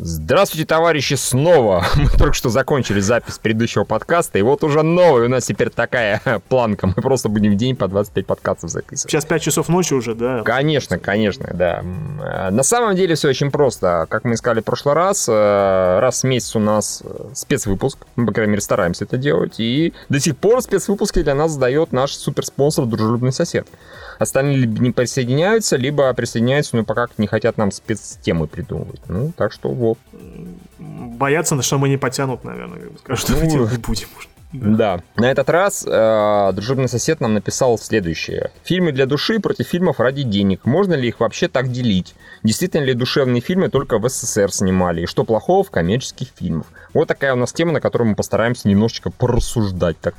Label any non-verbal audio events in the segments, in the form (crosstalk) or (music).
Здравствуйте, товарищи, снова. (laughs) Мы только что закончили запись предыдущего подкаста, и вот уже новый у нас теперь такая (laughs) планка. Мы просто будем в день по 25 подкастов записывать. Сейчас 5 часов ночи уже, да? Конечно, конечно, да. На самом деле все очень просто. Как мы искали в прошлый раз, э, раз в месяц у нас э, спецвыпуск. Мы, по крайней мере, стараемся это делать. И до сих пор спецвыпуски для нас задает наш суперспонсор «Дружелюбный сосед». Остальные либо не присоединяются, либо присоединяются, но пока не хотят нам спецтемы придумывать. Ну, так что вот. Боятся, что мы не потянут, наверное. Скажут, что ну, мы не будем. Да. да. На этот раз э, дружебный сосед нам написал следующее. Фильмы для души против фильмов ради денег. Можно ли их вообще так делить? Действительно ли душевные фильмы только в СССР снимали? И что плохого в коммерческих фильмах? Вот такая у нас тема, на которую мы постараемся немножечко порассуждать. Так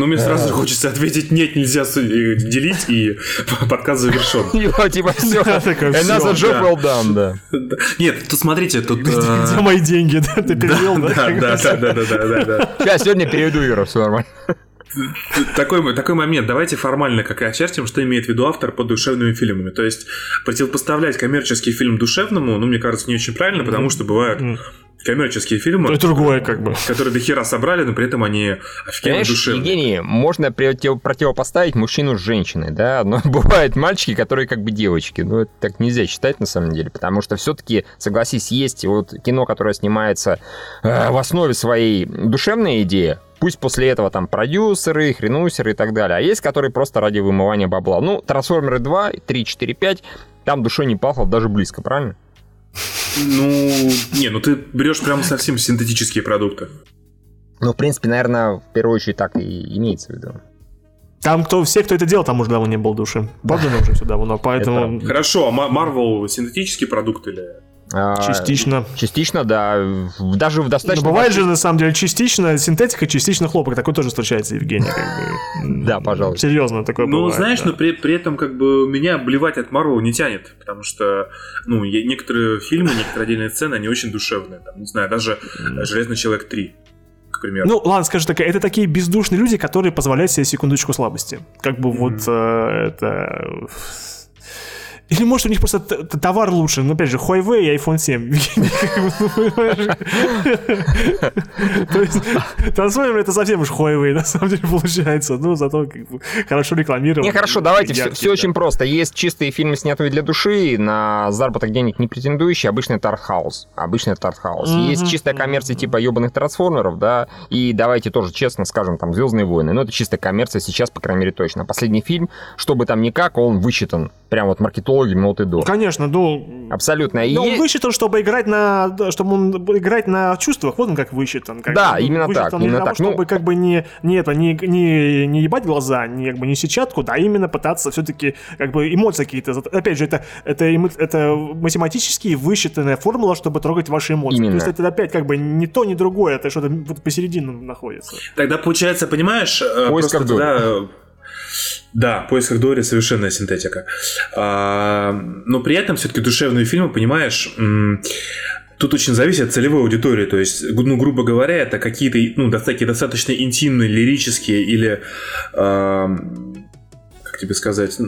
ну, мне сразу хочется ответить, нет, нельзя э, делить, и (laughs) подкаст завершен. (laughs) Типа, все, another job well done, да. Нет, тут смотрите, тут... Где э, мои деньги, да, ты перевел, да? Да, да, да, да, да. Сейчас, сегодня переведу, Юра, все нормально. Такой, такой момент. Давайте формально как и очертим, что имеет в виду автор под душевными фильмами. То есть противопоставлять коммерческий фильм душевному, ну, мне кажется, не очень правильно, потому что бывают коммерческие фильмы. То другое, как бы. Которые до хера собрали, но при этом они офигенно Понимаешь, душевные. Евгений, можно противопоставить мужчину с женщиной, да, но (laughs) бывают мальчики, которые как бы девочки. Ну, это так нельзя считать на самом деле, потому что все-таки, согласись, есть вот кино, которое снимается э, в основе своей душевная идея, Пусть после этого там продюсеры, хренусеры и так далее. А есть, которые просто ради вымывания бабла. Ну, Трансформеры 2, 3, 4, 5, там душой не пахло даже близко, правильно? Ну, не, ну ты берешь прям совсем синтетические продукты. Ну, в принципе, наверное, в первую очередь так и имеется в виду. Там кто, все, кто это делал, там уже давно не было души. Продано уже все давно, поэтому... Хорошо, а Marvel синтетический продукт или... А, частично. Частично, да. Даже в достаточно... Но бывает же, на самом деле, частично синтетика, частично хлопок. Такой тоже встречается, Евгений. (laughs) Да, пожалуйста. Серьезно, такое Ну, знаешь, но при, при этом как бы меня обливать от Марвел не тянет, потому что, ну, некоторые фильмы, некоторые отдельные сцены, они очень душевные. Там, не знаю, даже «Железный человек 3» к примеру. Ну, ладно, скажи так, это такие бездушные люди, которые позволяют себе секундочку слабости. Как бы вот э, это или может у них просто товар лучше, ну опять же, Huawei и iPhone 7. (laughs) (laughs) То есть трансформер это совсем уж Huawei на самом деле получается, ну зато хорошо рекламировать. Не, хорошо, давайте, все очень просто. Есть чистые фильмы, снятые для души, на заработок денег не претендующие, обычный это артхаус. Обычный это артхаус. Есть чистая коммерция типа ебаных трансформеров, да, и давайте тоже честно скажем, там, Звездные войны, ну это чистая коммерция сейчас, по крайней мере, точно. Последний фильм, чтобы там никак, он высчитан прям вот маркетологами от и до. Конечно, ну... Абсолютно. Но и... он высчитан, чтобы играть на... чтобы он играть на чувствах, вот он как высчитан. Как, да, именно так, именно того, так. Чтобы ну... как бы не, не это, не, не, не ебать глаза, не, как бы не сетчатку, да, а именно пытаться все-таки как бы эмоции какие-то... Опять же, это, это, это математически высчитанная формула, чтобы трогать ваши эмоции. Именно. То есть это опять как бы не то, не другое, это что-то вот посередине находится. Тогда получается, понимаешь, э, Поиск просто тогда да, в поисках Дори совершенная синтетика. А, но при этом все-таки душевные фильмы, понимаешь, Тут очень зависит от целевой аудитории, то есть, ну, грубо говоря, это какие-то, ну, такие достаточно интимные, лирические или, э, как тебе сказать,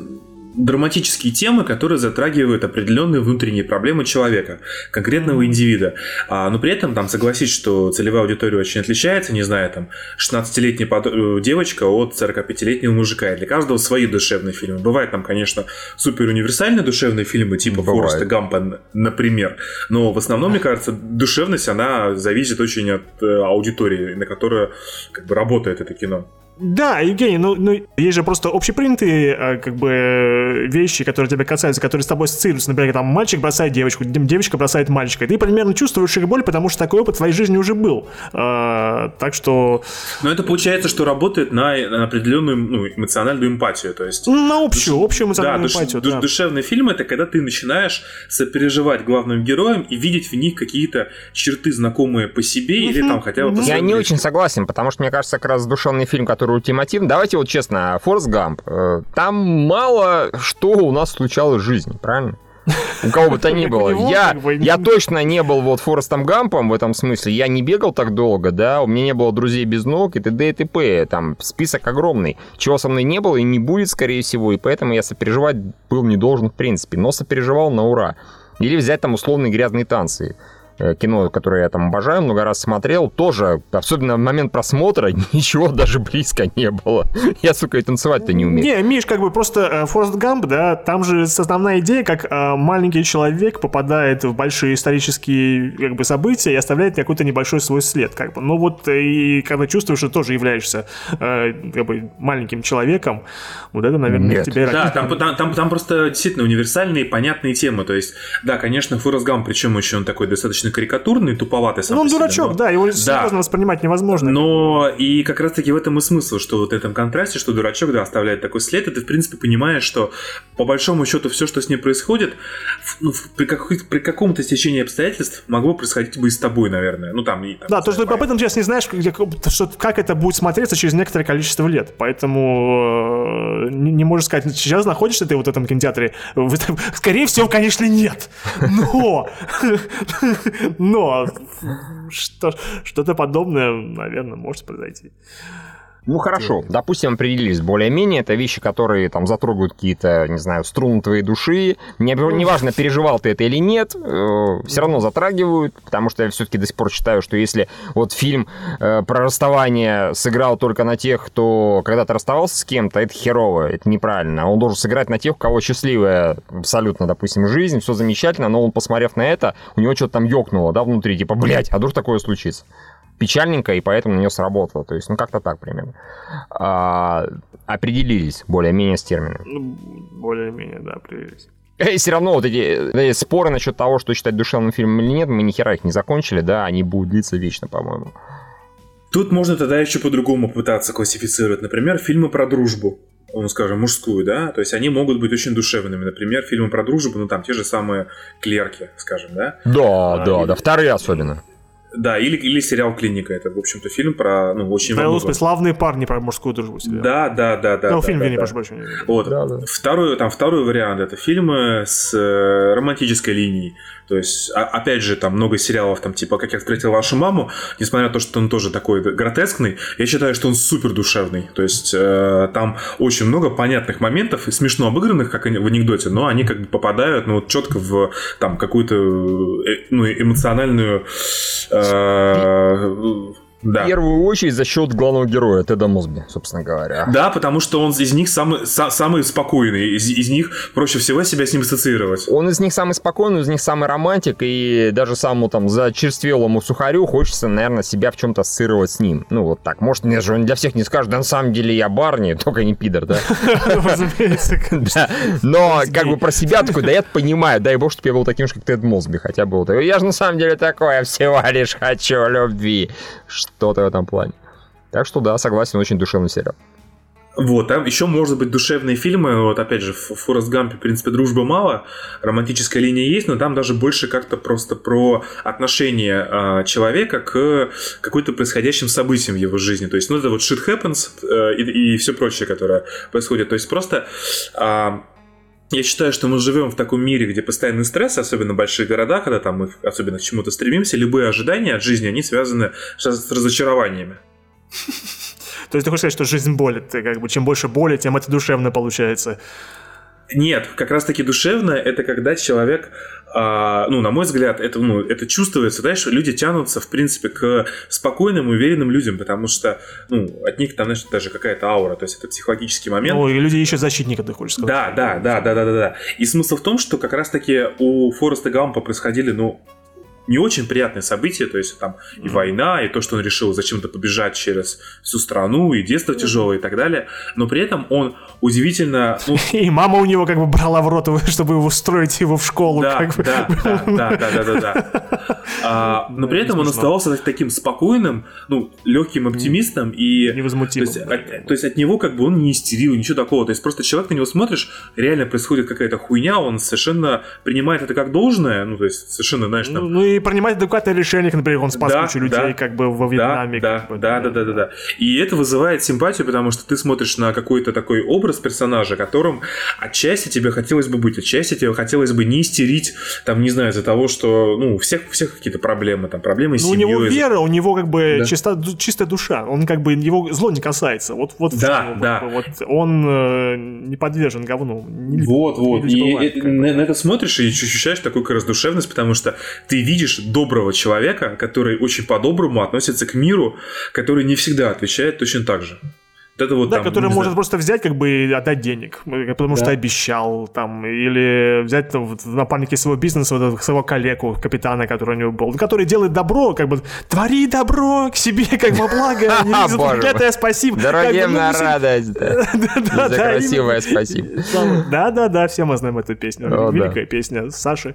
драматические темы, которые затрагивают определенные внутренние проблемы человека, конкретного индивида. А, но при этом, там, согласись, что целевая аудитория очень отличается, не знаю, там, 16-летняя э, девочка от 45-летнего мужика. И для каждого свои душевные фильмы. Бывают там, конечно, супер универсальные душевные фильмы, типа Бывает. Фореста Гампа, например. Но в основном, мне кажется, душевность, она зависит очень от э, аудитории, на которую как бы работает это кино. Да, Евгений, ну, ну есть же просто общепринятые э, как бы вещи, которые тебя касаются, которые с тобой ассоциируются. Например, там мальчик бросает девочку, девочка бросает мальчика. И ты примерно чувствуешь их боль, потому что такой опыт в твоей жизни уже был. А, так что... Но это получается, что работает на, на определенную ну, эмоциональную эмпатию. То есть... На общую, душ... общую эмоциональную да, эмпатию. Душ... Да. Душевный фильм это когда ты начинаешь сопереживать главным героям и видеть в них какие-то черты знакомые по себе или там хотя бы... Я не очень согласен, потому что мне кажется, как раз душевный фильм, который который ультимативный. Давайте вот честно, Форс Гамп, э, там мало что у нас случалось в жизни, правильно? У кого бы то ни (laughs) было. Я, я точно не был вот Форестом Гампом в этом смысле. Я не бегал так долго, да. У меня не было друзей без ног и т.д. и т.п. Там список огромный. Чего со мной не было и не будет, скорее всего. И поэтому я сопереживать был не должен в принципе. Но сопереживал на ура. Или взять там условные грязные танцы. Э, кино, которое я там обожаю, много раз смотрел, тоже, особенно в момент просмотра, (laughs) ничего даже близко не было. Я, сука, и танцевать-то не умею. Не, Миш, как бы просто Форест Гамп, да, там же основная идея, как э, маленький человек попадает в большие исторические как бы, события и оставляет какой-то небольшой свой след, как бы. Ну вот, и когда чувствуешь, что тоже являешься э, как бы маленьким человеком, вот это, наверное, Нет. тебе... Да, там, там, там, там просто действительно универсальные, понятные темы, то есть, да, конечно, Форест Гамп, причем еще он такой достаточно карикатурный, туповатый сам Ну, он себе, дурачок, но... да, его да. серьезно воспринимать невозможно. Но и как раз-таки в этом и смысл, что вот в этом контрасте, что дурачок, да, оставляет такой след, и ты, в принципе, понимаешь, что по большому счету все, что с ним происходит, ну, при, какой, при каком-то стечении обстоятельств могло происходить бы и с тобой, наверное. Ну, там, и, там, да, то, что ты об этом сейчас не знаешь, что, как это будет смотреться через некоторое количество лет. Поэтому э, не, не можешь сказать, сейчас находишься ты вот в этом кинотеатре. Скорее всего, конечно, нет. Но (laughs) но что, что-то подобное, наверное, может произойти. Ну хорошо, допустим, определились более-менее, это вещи, которые там затрогают какие-то, не знаю, струны твоей души. Не, неважно, переживал ты это или нет, э, все равно затрагивают, потому что я все-таки до сих пор считаю, что если вот фильм э, про расставание сыграл только на тех, кто когда-то расставался с кем-то, это херово, это неправильно. Он должен сыграть на тех, у кого счастливая абсолютно, допустим, жизнь, все замечательно, но он, посмотрев на это, у него что-то там ёкнуло, да, внутри, типа, блядь, а вдруг такое случится? Печальненько, и поэтому на нее сработало. То есть, ну, как-то так примерно. А, определились более-менее с термином. Ну, более-менее, да, определились. И все равно вот эти, эти споры насчет того, что считать душевным фильмом или нет, мы ни хера их не закончили, да, они будут длиться вечно, по-моему. Тут можно тогда еще по-другому пытаться классифицировать. Например, фильмы про дружбу ну, скажем, мужскую, да, то есть они могут быть очень душевными. Например, фильмы про дружбу, ну, там те же самые клерки, скажем, да? Да, а, да, или... да, вторые особенно. Да, или, или сериал «Клиника». Это, в общем-то, фильм про, ну, очень Про, господи, славные парни про мужскую дружбу. Да, да, да, да. Ну, да, фильм, да, вернее, да. прошу прощения. Вот. Да, да. Второй, там, второй вариант – это фильмы с э, романтической линией. То есть, а, опять же, там много сериалов, там, типа «Как я встретил вашу маму», несмотря на то, что он тоже такой гротескный, я считаю, что он супер душевный. То есть, э, там очень много понятных моментов, смешно обыгранных, как в анекдоте, но они как бы попадают, ну, вот четко в, там, какую-то, э, ну, эмоциональную э, да. В первую очередь за счет главного героя Теда Мосби, собственно говоря. Да, потому что он из них самый, са, самый спокойный, из, из них проще всего себя с ним ассоциировать. Он из них самый спокойный, из них самый романтик, и даже самому там зачерствелому сухарю хочется, наверное, себя в чем-то ассоциировать с ним. Ну, вот так. Может, мне же он для всех не скажет, да на самом деле я Барни, (laughs) только не пидор, да? (laughs) Разумеется. (laughs) Но как бы про себя такой, да я понимаю, дай бог, чтобы я был таким же, как Тед Мосби, хотя бы вот. Я же на самом деле такой, я всего лишь хочу любви что-то в этом плане. Так что да, согласен, очень душевный сериал. Вот, там еще может быть душевные фильмы, вот опять же, в Форест Гампе, в принципе, дружбы мало, романтическая линия есть, но там даже больше как-то просто про отношение э, человека к какой-то происходящим событиям в его жизни, то есть, ну, это вот shit happens э, и, и все прочее, которое происходит, то есть просто э, я считаю, что мы живем в таком мире, где постоянный стресс, особенно в больших городах, когда там мы особенно к чему-то стремимся, любые ожидания от жизни, они связаны с разочарованиями. (laughs) То есть ты хочешь сказать, что жизнь болит, как бы чем больше боли, тем это душевно получается. Нет, как раз-таки душевно это когда человек, а, ну, на мой взгляд, это, ну, это чувствуется, знаешь, люди тянутся, в принципе, к спокойным, уверенным людям, потому что, ну, от них там, знаешь, даже какая-то аура, то есть это психологический момент. Ну, и люди ищут защитника, ты хочешь сказать. Да, да, да, да, да, да, да. И смысл в том, что как раз-таки у Фореста Гампа происходили, ну, не очень приятное событие, то есть там и война, и то, что он решил зачем-то побежать через всю страну, и детство тяжелое и так далее, но при этом он удивительно... Ну... (laughs) И мама у него как бы брала в рот, (laughs) чтобы устроить его в школу. Да, как бы. да, да, да, да, да, да. А, но при этом он оставался таким спокойным, ну, легким оптимистом и... Невозмутимым. То есть, от, то есть от него как бы он не истерил, ничего такого. То есть просто человек на него смотришь, реально происходит какая-то хуйня, он совершенно принимает это как должное, ну, то есть совершенно, знаешь, там... Ну, и принимать адекватное решение, например, он спас да, кучу людей, да, как бы во Вьетнаме. Да, как бы, да, да, да, да, да. И это вызывает симпатию, потому что ты смотришь на какой-то такой образ персонажа, которым отчасти тебе хотелось бы быть, отчасти тебе хотелось бы не истерить, там, не знаю, из-за того, что, ну, у всех, у всех какие-то проблемы, там, проблемы с ну, семьей. У него вера, у него как бы да. чиста, чистая душа, он как бы, его зло не касается. Вот, вот да, да. Вот, он э, не подвержен говну. Не, вот, вот. И, и на, на это смотришь и ощущаешь такую как раз душевность, потому что ты видишь видишь доброго человека, который очень по-доброму относится к миру, который не всегда отвечает точно так же. Это вот да, там, который может знаю. просто взять как бы и отдать денег, э, потому да. что обещал там, или взять там, в напарнике своего бизнеса вот, своего коллегу, капитана, который у него был, который делает добро, как бы твори добро к себе, (laughs) как бы благо, (laughs) не спасибо. Дорогим ну, на радость, (laughs) за красивое спасибо. Да-да-да, все мы знаем эту песню, великая песня Саши.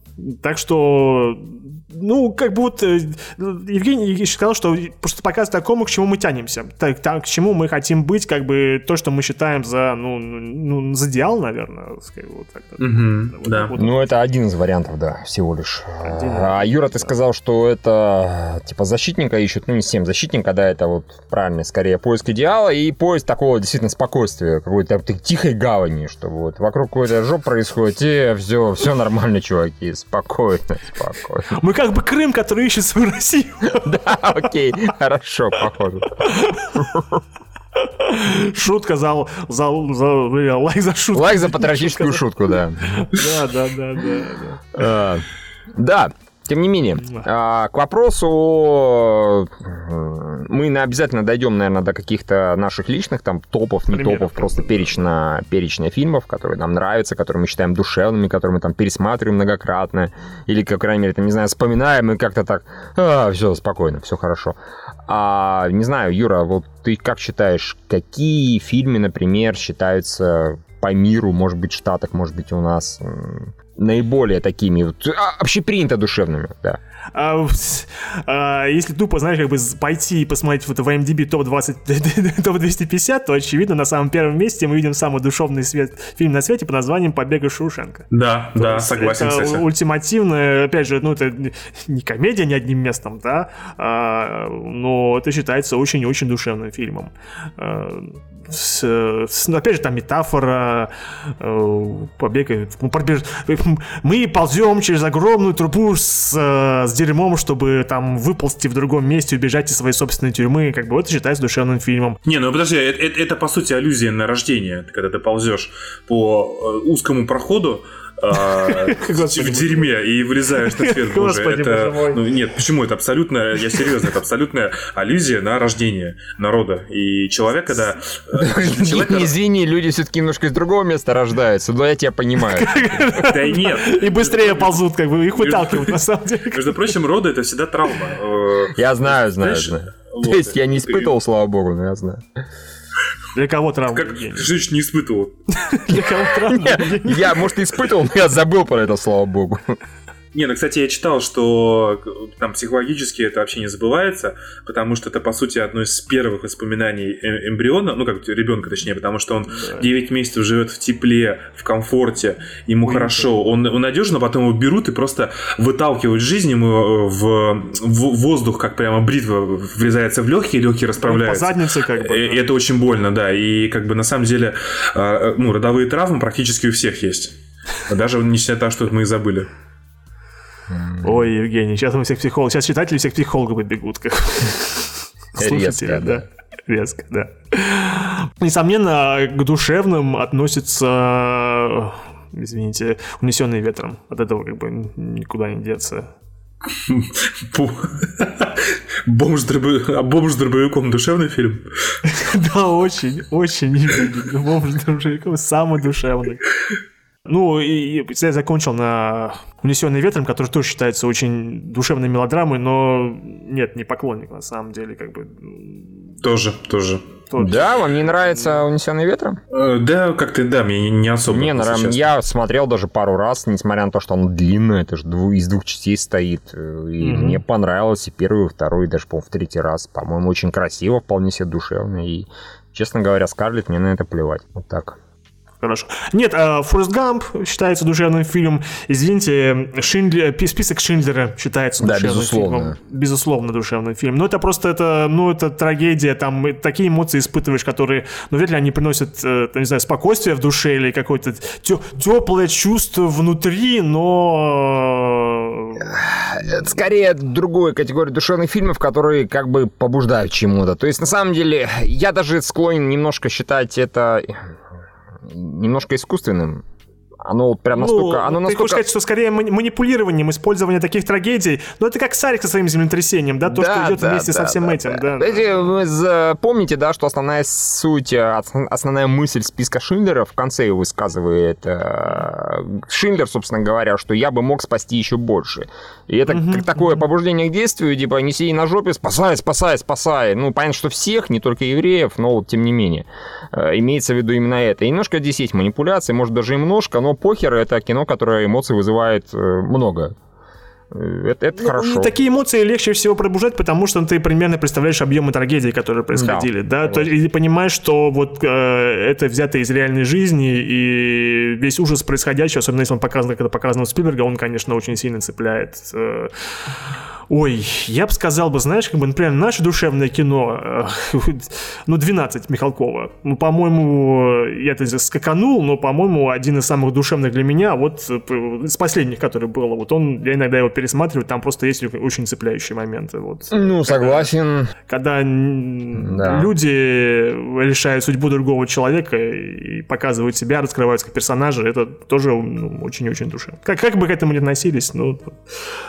Так что ну, как бы вот э, Евгений сказал, что просто показывает такому, к чему мы тянемся, так, так, к чему мы хотим быть, как бы то, что мы считаем за, ну, ну за идеал, наверное. Вот так, угу, вот, да. Вот, ну, это один из вариантов, да, всего лишь. Один, а Юра, ты сказал, что это типа защитника ищут, ну, не всем защитника, да, это вот правильно, скорее поиск идеала и поиск такого действительно спокойствия, какой-то тихой гавани, что вот вокруг какой-то жоп происходит, и все, все нормально, чуваки, спокойно, спокойно. Мы как бы Крым, который ищет свою Россию. (laughs) Да, окей, хорошо, походу. Шутка за, за, за лайк за шутку. Лайк за патриотическую шутку, да. Да, да, да, да. Да, тем не менее, а, к вопросу мы обязательно дойдем, наверное, до каких-то наших личных там топов, не Примеров, топов, просто перечня, перечня фильмов, которые нам нравятся, которые мы считаем душевными, которые мы там пересматриваем многократно, или, как крайней мере, там, не знаю, вспоминаем и как-то так, а, все, спокойно, все хорошо. А, не знаю, Юра, вот ты как считаешь, какие фильмы, например, считаются по миру, может быть, в Штатах, может быть, у нас наиболее такими а, общепринято душевными, да. А, а, если тупо, знаешь, как бы пойти и посмотреть вот в IMDb топ-20, (laughs) топ-250, то, очевидно, на самом первом месте мы видим самый душевный свет, фильм на свете под названием «Побег из Шушенко». Да, то да, согласен, это кстати. ультимативно, опять же, ну, это не комедия ни одним местом, да, а, но это считается очень-очень душевным фильмом. С, с, ну, опять же, там метафора, э, побег, мы ползем через огромную трубу с, э, с дерьмом, чтобы там выползти в другом месте, убежать из своей собственной тюрьмы, как бы это считается душевным фильмом. Не, ну подожди, это, это, это по сути аллюзия на рождение, когда ты ползешь по э, узкому проходу, (laughs) в дерьме и вылезаешь на свет Божий. Это, ну, нет, почему? Это абсолютно, я серьезно, это абсолютная аллюзия на рождение народа. И человек, когда... Извини, люди все-таки немножко из другого места рождаются, но я тебя понимаю. (laughs) Да нет. И быстрее ползут, как бы их выталкивают, на самом деле. Между прочим, роды это всегда травма. Я знаю, знаю, знаю. То есть я не испытывал, слава богу, но я знаю. Для кого травма? Как же не испытывал. (laughs) Для кого травма? Я, может, испытывал, но я забыл про это, слава богу. Не, ну, кстати, я читал, что там психологически это вообще не забывается, потому что это, по сути, одно из первых воспоминаний э, эмбриона, ну, как ребенка, точнее, потому что он да. 9 месяцев живет в тепле, в комфорте, ему Ой, хорошо, он, он надежно, потом его берут и просто выталкивают жизнь ему э, в, в воздух, как прямо бритва врезается в легкие, легкие расправляются. По заднице как бы. И, это очень больно, да, и как бы на самом деле, э, ну, родовые травмы практически у всех есть. Даже не считая того, что мы и забыли. Ой, Евгений, сейчас мы всех психологов, сейчас читатели всех психологов бегут. Как... (laughs) Слушатели, да. Резко, да. Несомненно, к душевным относится, извините, унесенный ветром. От этого как бы никуда не деться. Бомж а бомж с дробовиком душевный фильм? (laughs) Да, очень, очень. Бомж с дробовиком самый душевный. Ну, и я закончил на «Унесенный ветром», который тоже считается очень душевной мелодрамой, но нет, не поклонник на самом деле, как бы. Тоже, тоже. Тот. Да, вам не нравится «Унесенный ветром»? Э, да, как-то, да, мне не особо. Не нравится. Я смотрел даже пару раз, несмотря на то, что он длинный, это же из двух частей стоит. И mm-hmm. мне понравилось и первый, и второй, и даже, по-моему, в третий раз. По-моему, очень красиво, вполне себе душевно. И, честно говоря, Скарлетт, мне на это плевать. Вот так. Хорошо. Нет, Форест Гамп считается душевным фильмом. Извините, Шиндлер, список Шиндлера считается да, душевным безусловно. фильмом. Безусловно, душевный фильм. Но это просто это, ну, это трагедия. Там такие эмоции испытываешь, которые, ну, вряд ли они приносят, э, не знаю, спокойствие в душе или какое-то теплое чувство внутри, но... Это скорее другой категория душевных фильмов, которые как бы побуждают чему-то. То есть, на самом деле, я даже склонен немножко считать это немножко искусственным Оно вот прям настолько... Ну, оно ты настолько... хочешь сказать, что скорее манипулированием, использование таких трагедий, но это как Сарик со своим землетрясением, да, то, да, что идет да, вместе да, со всем да, этим, да. да. Эти, вы помните, да, что основная суть, основная мысль списка Шиндлера в конце его высказывает э, Шиндлер, собственно говоря, что я бы мог спасти еще больше. И это угу, как такое угу. побуждение к действию, типа, не сиди на жопе, спасай, спасай, спасай. Ну, понятно, что всех, не только евреев, но вот тем не менее. Э, имеется в виду именно это. И немножко здесь есть манипуляции, может даже и немножко, но похер, это кино, которое эмоций вызывает э, много. Это, это ну, хорошо. Такие эмоции легче всего пробуждать, потому что ты примерно представляешь объемы трагедий, которые происходили, да, да? То, и понимаешь, что вот э, это взято из реальной жизни, и весь ужас происходящего, особенно если он показан, когда показан у Спилберга, он, конечно, очень сильно цепляет. Э, Ой, я бы сказал бы, знаешь, как бы, например, наше душевное кино, (laughs) ну, 12 Михалкова. Ну, по-моему, я это скаканул, но, по-моему, один из самых душевных для меня, вот э, из последних, который был, вот он, я иногда его пересматриваю, там просто есть очень цепляющие моменты. Вот, ну, согласен. Когда, когда да. люди решают судьбу другого человека и показывают себя, раскрываются как персонажи, это тоже ну, очень-очень душевно. Как, как бы к этому ни относились, ну,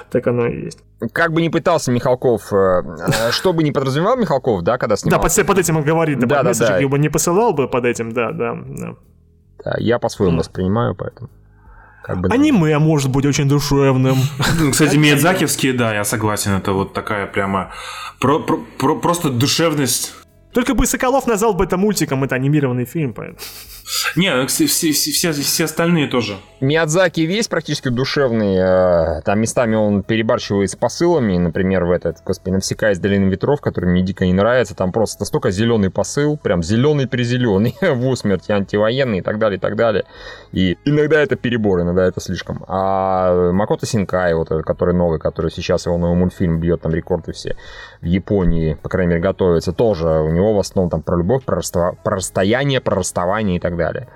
так оно и есть. Как как бы не пытался Михалков, э, э, что бы не подразумевал Михалков, да, когда снимал. Да, под, под этим он говорит, да, да, под да, да. бы не посылал бы под этим, да, да. Да, да я по-своему воспринимаю, поэтому. Как бы, Аниме может быть очень душевным. Ну, кстати, Миядзакевские, да, я согласен, это вот такая прямо про, про, про, просто душевность. Только бы Соколов назвал бы это мультиком, это анимированный фильм, поэтому. Не, все, все, все, все остальные тоже. Миядзаки весь практически душевный. Э, там местами он перебарщивает с посылами. Например, в этот, господи, «Навсека из долины ветров», который мне дико не нравится. Там просто настолько зеленый посыл, прям зеленый-призеленый, (laughs) в усмерть, антивоенный и так далее, и так далее. И иногда это перебор, иногда это слишком. А Макото Синкай, вот который новый, который сейчас его новый мультфильм бьет там рекорды все в Японии, по крайней мере, готовится, тоже у него в основном там про любовь, про, расто... про расстояние, про расставание и так далее.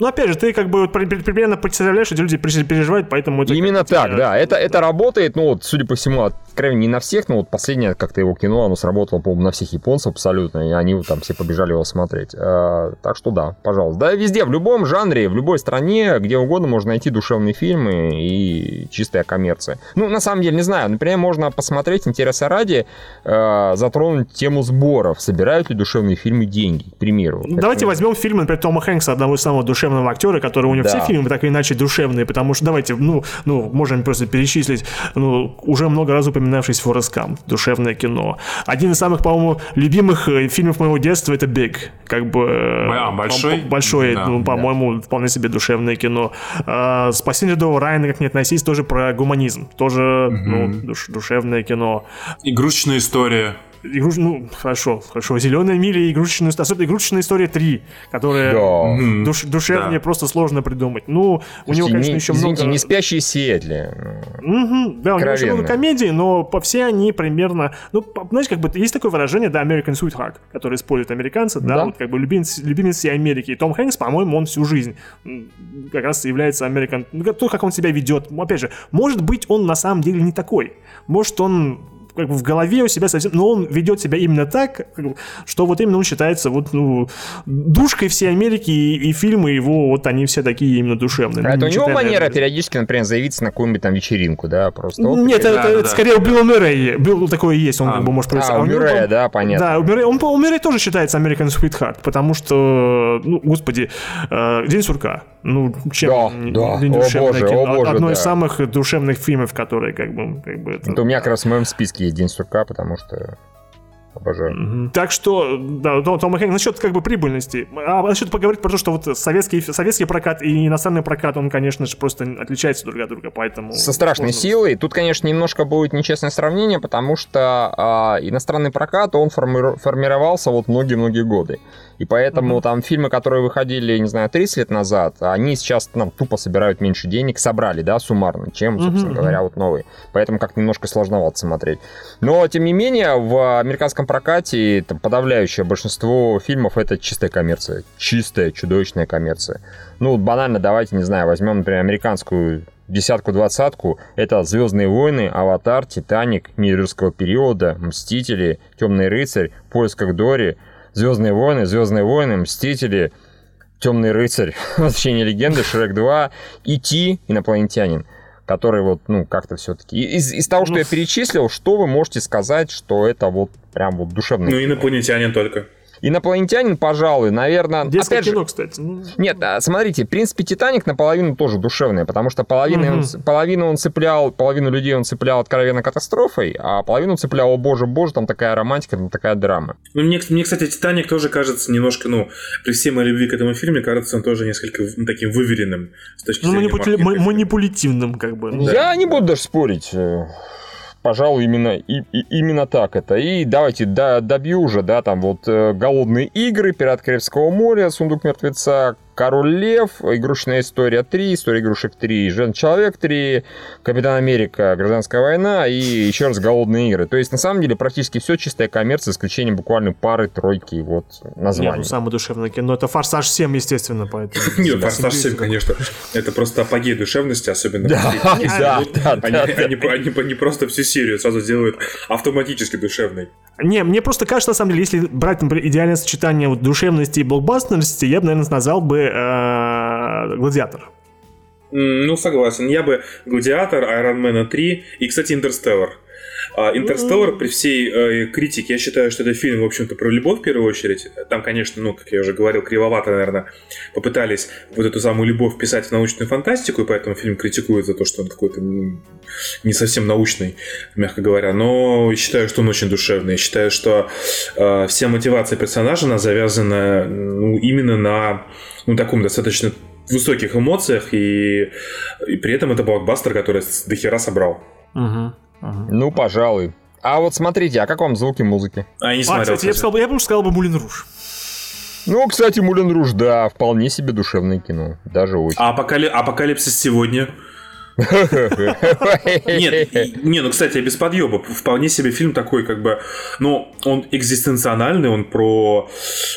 Ну, опять же, ты как бы вот примерно представляешь, что люди переживают, поэтому... Это Именно так, тебя... да. Это, это работает, ну, вот, судя по всему, откровенно не на всех, но вот последнее как-то его кино, оно сработало, по-моему, на всех японцев абсолютно, и они там все побежали его смотреть. А, так что да, пожалуйста. Да, везде, в любом жанре, в любой стране, где угодно можно найти душевные фильмы и чистая коммерция. Ну, на самом деле, не знаю, например, можно посмотреть, интереса ради, э, затронуть тему сборов. Собирают ли душевные фильмы деньги, к примеру. Давайте возьмем фильм, например, Тома Хэнкса, одного из самых душевных душевного актера, который у него да. все фильмы так или иначе душевные, потому что давайте, ну, ну, можем просто перечислить, ну, уже много раз упоминавшись Форест Камп, душевное кино. Один из самых, по-моему, любимых э, фильмов моего детства это Биг, как бы... Э, а, большой? Большой, да, ну, по-моему, да. вполне себе душевное кино. А, Спасение Рядового Райана, как не относись, тоже про гуманизм, тоже, угу. ну, душ, душевное кино. Игрушечная история игруш... ну, хорошо, хорошо, Зеленая миля и игрушечная, особенно игрушечная история 3, которая да. душ... душевнее да. просто сложно придумать. Ну, у него, конечно, не, еще извините, много... не спящие Сиэтли. Угу, да, у него еще много комедий, но по все они примерно, ну, знаете, как бы есть такое выражение, да, American Sweetheart, которое используют американцы, да, да вот как бы любимец, любимец всей Америки. И Том Хэнкс, по-моему, он всю жизнь как раз является American, ну, то, как он себя ведет. Опять же, может быть, он на самом деле не такой. Может, он как бы в голове у себя совсем, но он ведет себя именно так, что вот именно он считается вот, ну, душкой всей Америки, и, и фильмы его, вот они все такие именно душевные. А это у него манера периодически, например, заявиться на какую-нибудь там вечеринку, да, просто? Нет, это, да, это, да, скорее да. у Билла Мюррея, Билл такое есть, он а, как бы может провести. А, у Мюррея, да, понятно. Да, у Мюррея, он, у Мюррея тоже считается American Sweetheart, потому что, ну, господи, э, День сурка, ну, чем да, да. О, боже, кино, о, боже, одно да. из самых душевных фильмов, которые как бы... Как бы это... это у меня как раз в моем списке есть День сурка, потому что Обожаю. Так что, да, Том Хэнкс, насчет как бы прибыльности. А насчет поговорить про то, что вот советский, советский прокат и иностранный прокат, он, конечно же, просто отличается друг от друга, поэтому... Со страшной можно... силой. Тут, конечно, немножко будет нечестное сравнение, потому что а, иностранный прокат, он форми- формировался вот многие-многие годы. И поэтому mm-hmm. там фильмы, которые выходили, не знаю, 30 лет назад, они сейчас нам тупо собирают меньше денег, собрали, да, суммарно, чем, собственно mm-hmm. говоря, вот новые. Поэтому как немножко сложновато смотреть. Но, тем не менее, в американском прокате там, подавляющее большинство фильмов это чистая коммерция. Чистая, чудовищная коммерция. Ну, банально, давайте, не знаю, возьмем, например, американскую десятку-двадцатку. Это «Звездные войны», «Аватар», «Титаник», «Мир юрского периода», «Мстители», «Темный рыцарь», «В поисках Дори», Звездные войны, Звездные войны, Мстители, Темный рыцарь, (laughs) Возвращение легенды, Шрек 2, Ити, Инопланетянин который вот, ну, как-то все-таки... Из, из того, что ну, я перечислил, что вы можете сказать, что это вот прям вот душевный... Ну, инопланетянин только. Инопланетянин, пожалуй, наверное... Детское опять кино, же, кстати. Ну... Нет, а, смотрите, в принципе, Титаник наполовину тоже душевный, потому что половину, угу. он, половину он цеплял, половину людей он цеплял откровенно катастрофой, а половину цеплял, о боже, боже, там такая романтика, там такая драма. Ну, мне, мне, кстати, Титаник тоже кажется немножко, ну, при всей моей любви к этому фильме, кажется он тоже несколько ну, таким выверенным с точки ну, зрения манипули... манипулятивным, как бы. Я да. не буду даже спорить пожалуй, именно, и, и, именно так это. И давайте до, добью уже, да, там вот э, «Голодные игры», «Пират Карибского моря», «Сундук мертвеца», Король Лев, Игрушечная история 3, История игрушек 3, Жен Человек 3, Капитан Америка, Гражданская война и еще раз Голодные игры. То есть, на самом деле, практически все чистая коммерция, с исключением буквально пары, тройки вот названий. Нет, ну, самое душевное кино, это Форсаж 7, естественно, поэтому... (laughs) Нет, Форсаж 7, конечно, это просто апогей душевности, особенно да, (laughs) да, да, они просто всю серию сразу делают автоматически душевной. Не, мне просто кажется, на самом деле, если брать, например, идеальное сочетание вот душевности и блокбастерности, я бы, наверное, назвал бы э, «Гладиатор». Ну, согласен. Я бы «Гладиатор», «Iron Man 3» и, кстати, «Интерстеллар». А Интерстеллар, при всей э, критике, я считаю, что это фильм, в общем-то, про любовь в первую очередь. Там, конечно, ну, как я уже говорил, кривовато, наверное, попытались вот эту самую любовь писать в научную фантастику, и поэтому фильм критикует за то, что он какой-то не совсем научный, мягко говоря. Но считаю, что он очень душевный. Я считаю, что э, вся мотивация персонажа, она завязана ну, именно на ну, таком достаточно высоких эмоциях, и, и при этом это блокбастер, который до хера собрал. Угу. Ну, пожалуй. А вот смотрите, а как вам звуки музыки? А, я не смотрел, а, кстати, я бы сказал, я бы сказал бы Мулин Руж. Ну, кстати, Мулин Руж, да, вполне себе душевное кино. Даже очень. А апокали... Апокалипсис сегодня? Нет, (laughs) не, ну, кстати, без подъеба. Вполне себе фильм такой, как бы, ну, он экзистенциональный, он про,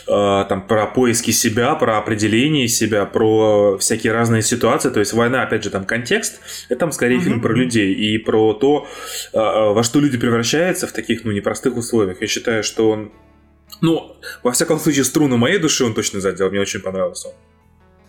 э, там, про поиски себя, про определение себя, про всякие разные ситуации. То есть война, опять же, там контекст, это там скорее фильм про людей и про то, э, во что люди превращаются в таких, ну, непростых условиях. Я считаю, что он, ну, во всяком случае, струны моей души он точно задел, мне очень понравился он.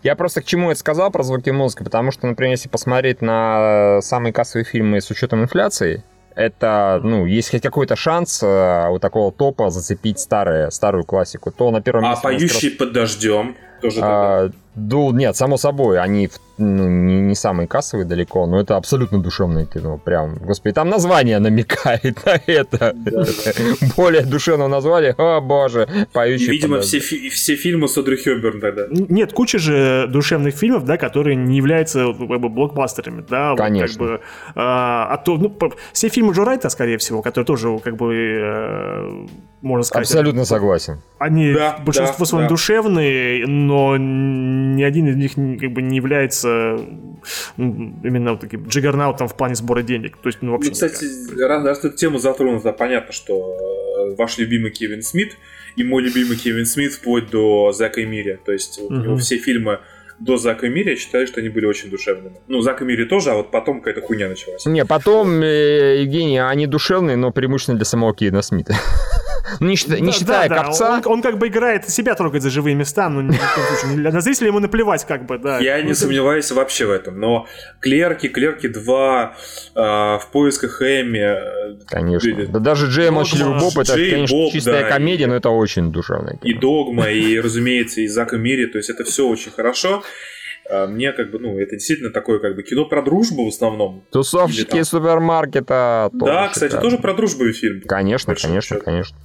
Я просто к чему это сказал про звуки музыки, потому что, например, если посмотреть на самые кассовые фильмы с учетом инфляции, это, ну, есть хоть какой-то шанс э, у такого топа зацепить старые, старую классику, то на первом а месте... А «Поющий под дождем» тоже а, Дул, нет, само собой, они ну, не, не самые кассовые далеко, но это абсолютно душевное кино. Прям, господи, там название намекает на это. (laughs) Более душевное название, о боже, поющий. Видимо, все, все фильмы с Одри Хёберн тогда. Нет, куча же душевных фильмов, да, которые не являются как бы, блокбастерами, да. Конечно. Вот, как бы, а, а то, ну, все фильмы Джо Райта, скорее всего, которые тоже, как бы, э, можно сказать... Абсолютно согласен. Они да, большинство да, своем да. душевные, но ни один из них как бы не является именно вот таким джиггернаутом в плане сбора денег. То есть, ну, вообще... Ну, кстати, раз, раз эту тему затронут, то понятно, что э, ваш любимый Кевин Смит и мой любимый Кевин Смит вплоть до Зака и Мири. То есть, у него все фильмы до Зака и Мири, я считаю, что они были очень душевными. Ну, Зак и Мири тоже, а вот потом какая-то хуйня началась. Не, потом, э, Евгений, они душевные, но преимущественно для самого Кевина Смита. (laughs) Не, считая, не считая да, копца. Он, он как бы играет, себя трогает за живые места, но ни на зрителя ему наплевать, как бы, да. Я не сомневаюсь вообще в этом, но Клерки, Клерки 2, э, в поисках Эми. Э, конечно. Да даже Джей Молчаливый Боб, это, конечно, чистая комедия, но это очень душевная. И Догма, и, разумеется, и Зак и Мири, то есть это все очень хорошо а мне как бы, ну, это действительно такое как бы кино про дружбу в основном. Тусовщики там... супермаркета. Да, кстати, тоже про дружбу фильм. Конечно, конечно, конечно.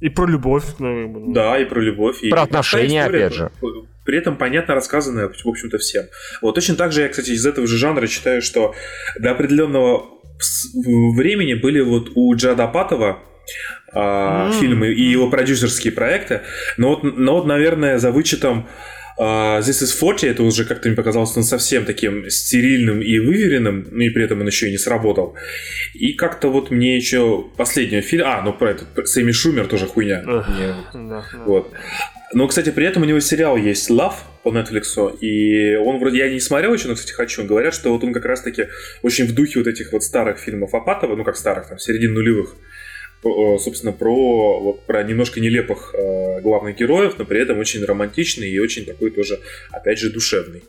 И про любовь. Да, и про любовь. Про и отношения, опять же. При этом понятно рассказанное, в общем-то, всем. Вот точно так же я, кстати, из этого же жанра считаю, что до определенного времени были вот у Джада Патова mm-hmm. фильмы и его продюсерские проекты, но вот, но вот наверное, за вычетом Uh, This is 40, это уже как-то мне показалось он совсем таким стерильным и выверенным, ну и при этом он еще и не сработал. И как-то вот мне еще последний фильм, а, ну про этот, Сэмми Шумер тоже хуйня. мне, Вот. Но, кстати, при этом у него сериал есть Love по Netflix, и он вроде, я не смотрел еще, но, кстати, хочу. Говорят, что вот он как раз-таки очень в духе вот этих вот старых фильмов Апатова, ну как старых, там, середин нулевых. Собственно, про, вот, про немножко нелепых э, главных героев, но при этом очень романтичный и очень такой тоже, опять же, душевный.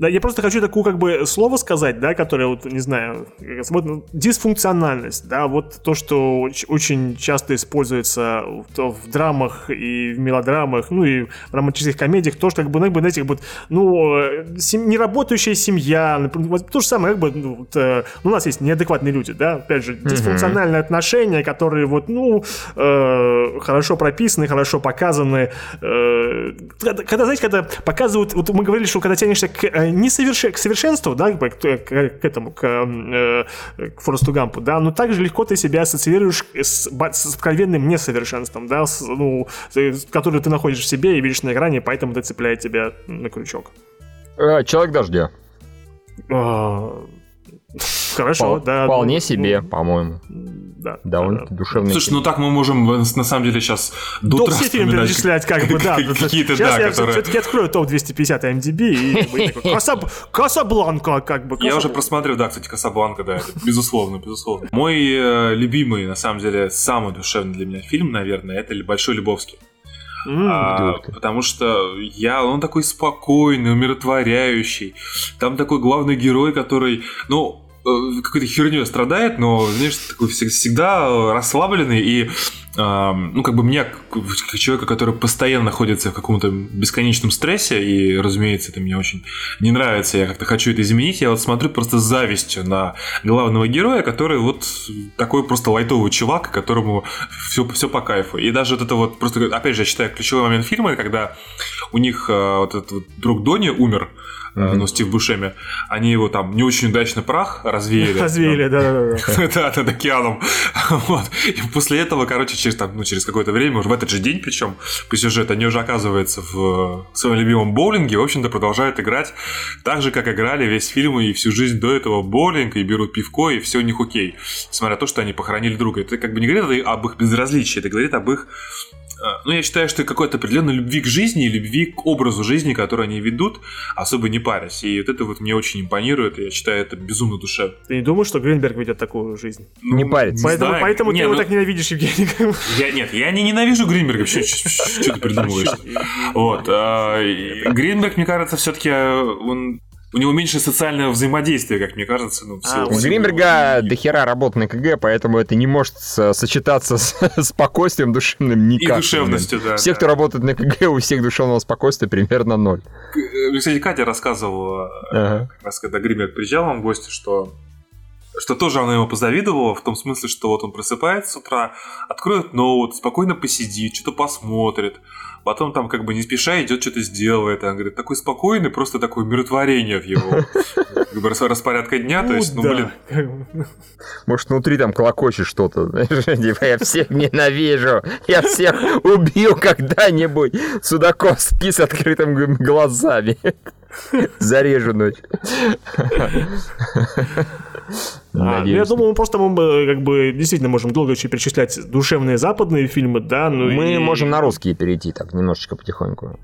Да, я просто хочу такую как бы слово сказать, да, которое вот, не знаю, вот, ну, дисфункциональность, да, вот то, что очень часто используется в, в драмах и в мелодрамах, ну и в романтических комедиях, то, что как бы, ну, как бы, знаете, как бы, ну, сем, неработающая семья, вот, то же самое, как бы, ну, вот, э, ну, у нас есть неадекватные люди, да, опять же, дисфункциональные mm-hmm. отношения, которые вот, ну, э, хорошо прописаны, хорошо показаны, э, когда, когда, знаете, когда показывают, вот мы говорили, что когда тянешься к э, не соверш... к совершенству, да, к, к, к этому, к, э, к Форесту Гампу, да, но также легко ты себя ассоциируешь с, с откровенным несовершенством, да, с, ну, который ты находишь в себе и видишь на экране, поэтому это цепляет тебя на крючок. Э, Человек дождя. Хорошо, Впол- да. Вполне ну, себе, ну, по-моему да. Довольно-таки душевный Слушай, ну так мы можем на самом деле сейчас до утра все фильмы перечислять, как бы, да. Какие-то, Сейчас да, я все-таки открою топ-250 MDB и Касабланка, как бы. Я уже просмотрел, да, кстати, Касабланка, да, это безусловно, безусловно. Мой э, любимый, на самом деле, самый душевный для меня фильм, наверное, это «Большой Любовский». Mm, а, потому что я, он такой спокойный, умиротворяющий. Там такой главный герой, который, ну, какой-то херней страдает, но, знаешь, такой всегда расслабленный и ну, как бы мне, как человека, который постоянно находится в каком-то бесконечном стрессе, и, разумеется, это мне очень не нравится, я как-то хочу это изменить, я вот смотрю просто с завистью на главного героя, который вот такой просто лайтовый чувак, которому все, все по кайфу. И даже вот это вот, просто, опять же, я считаю, ключевой момент фильма, когда у них э, вот этот вот друг Дони умер, mm-hmm. ну, Стив Бушеми, они его там не очень удачно прах развеяли. Развеяли, да-да-да. (laughs) Да, над океаном. (laughs) Вот. И после этого, короче, через, там, ну, через какое-то время, уже в этот же день причем, по сюжету, они уже оказываются в своем любимом боулинге, в общем-то, продолжают играть так же, как играли весь фильм и всю жизнь до этого боулинг, и берут пивко, и все у них окей. Несмотря на то, что они похоронили друга. Это как бы не говорит об их безразличии, это говорит об их ну, я считаю, что какой-то определенной любви к жизни, любви к образу жизни, который они ведут, особо не парясь. И вот это вот мне очень импонирует, и я считаю это безумно душевно. Ты не думаешь, что Гринберг ведет такую жизнь? Ну, не парится. Поэтому, знаю. поэтому не, ты ну, его так ненавидишь, Евгений. (laughs) Я, нет, я не ненавижу Гринберга, что, ты придумываешь? Вот. А, Гринберг, мне кажется, все-таки он у него меньше социального взаимодействия, как мне кажется. Ну, а, у Гринберга дохера работ на КГ, поэтому это не может сочетаться (laughs) с спокойствием душевным никак. И душевностью, да. Все, да. кто работает на КГ, у всех душевного спокойствия примерно ноль. Э, кстати, Катя рассказывала, ага. как раз когда Гринберг приезжал вам в гости, что что тоже она ему позавидовала, в том смысле, что вот он просыпается с утра, откроет ноут, спокойно посидит, что-то посмотрит, потом там как бы не спеша идет, что-то сделает. Она говорит, такой спокойный, просто такое умиротворение в его (laughs) как бы, распорядка дня. То есть, ну, блин. Может, внутри там колокочет что-то. (laughs) Типа, я всех ненавижу. Я всех убью когда-нибудь. Судаковский с открытыми глазами. (laughs) Зарежу ночь. А, ну, я думаю, мы просто мы, как бы действительно можем долго еще перечислять душевные западные фильмы, да. Ну мы и... можем на русские перейти так немножечко потихоньку.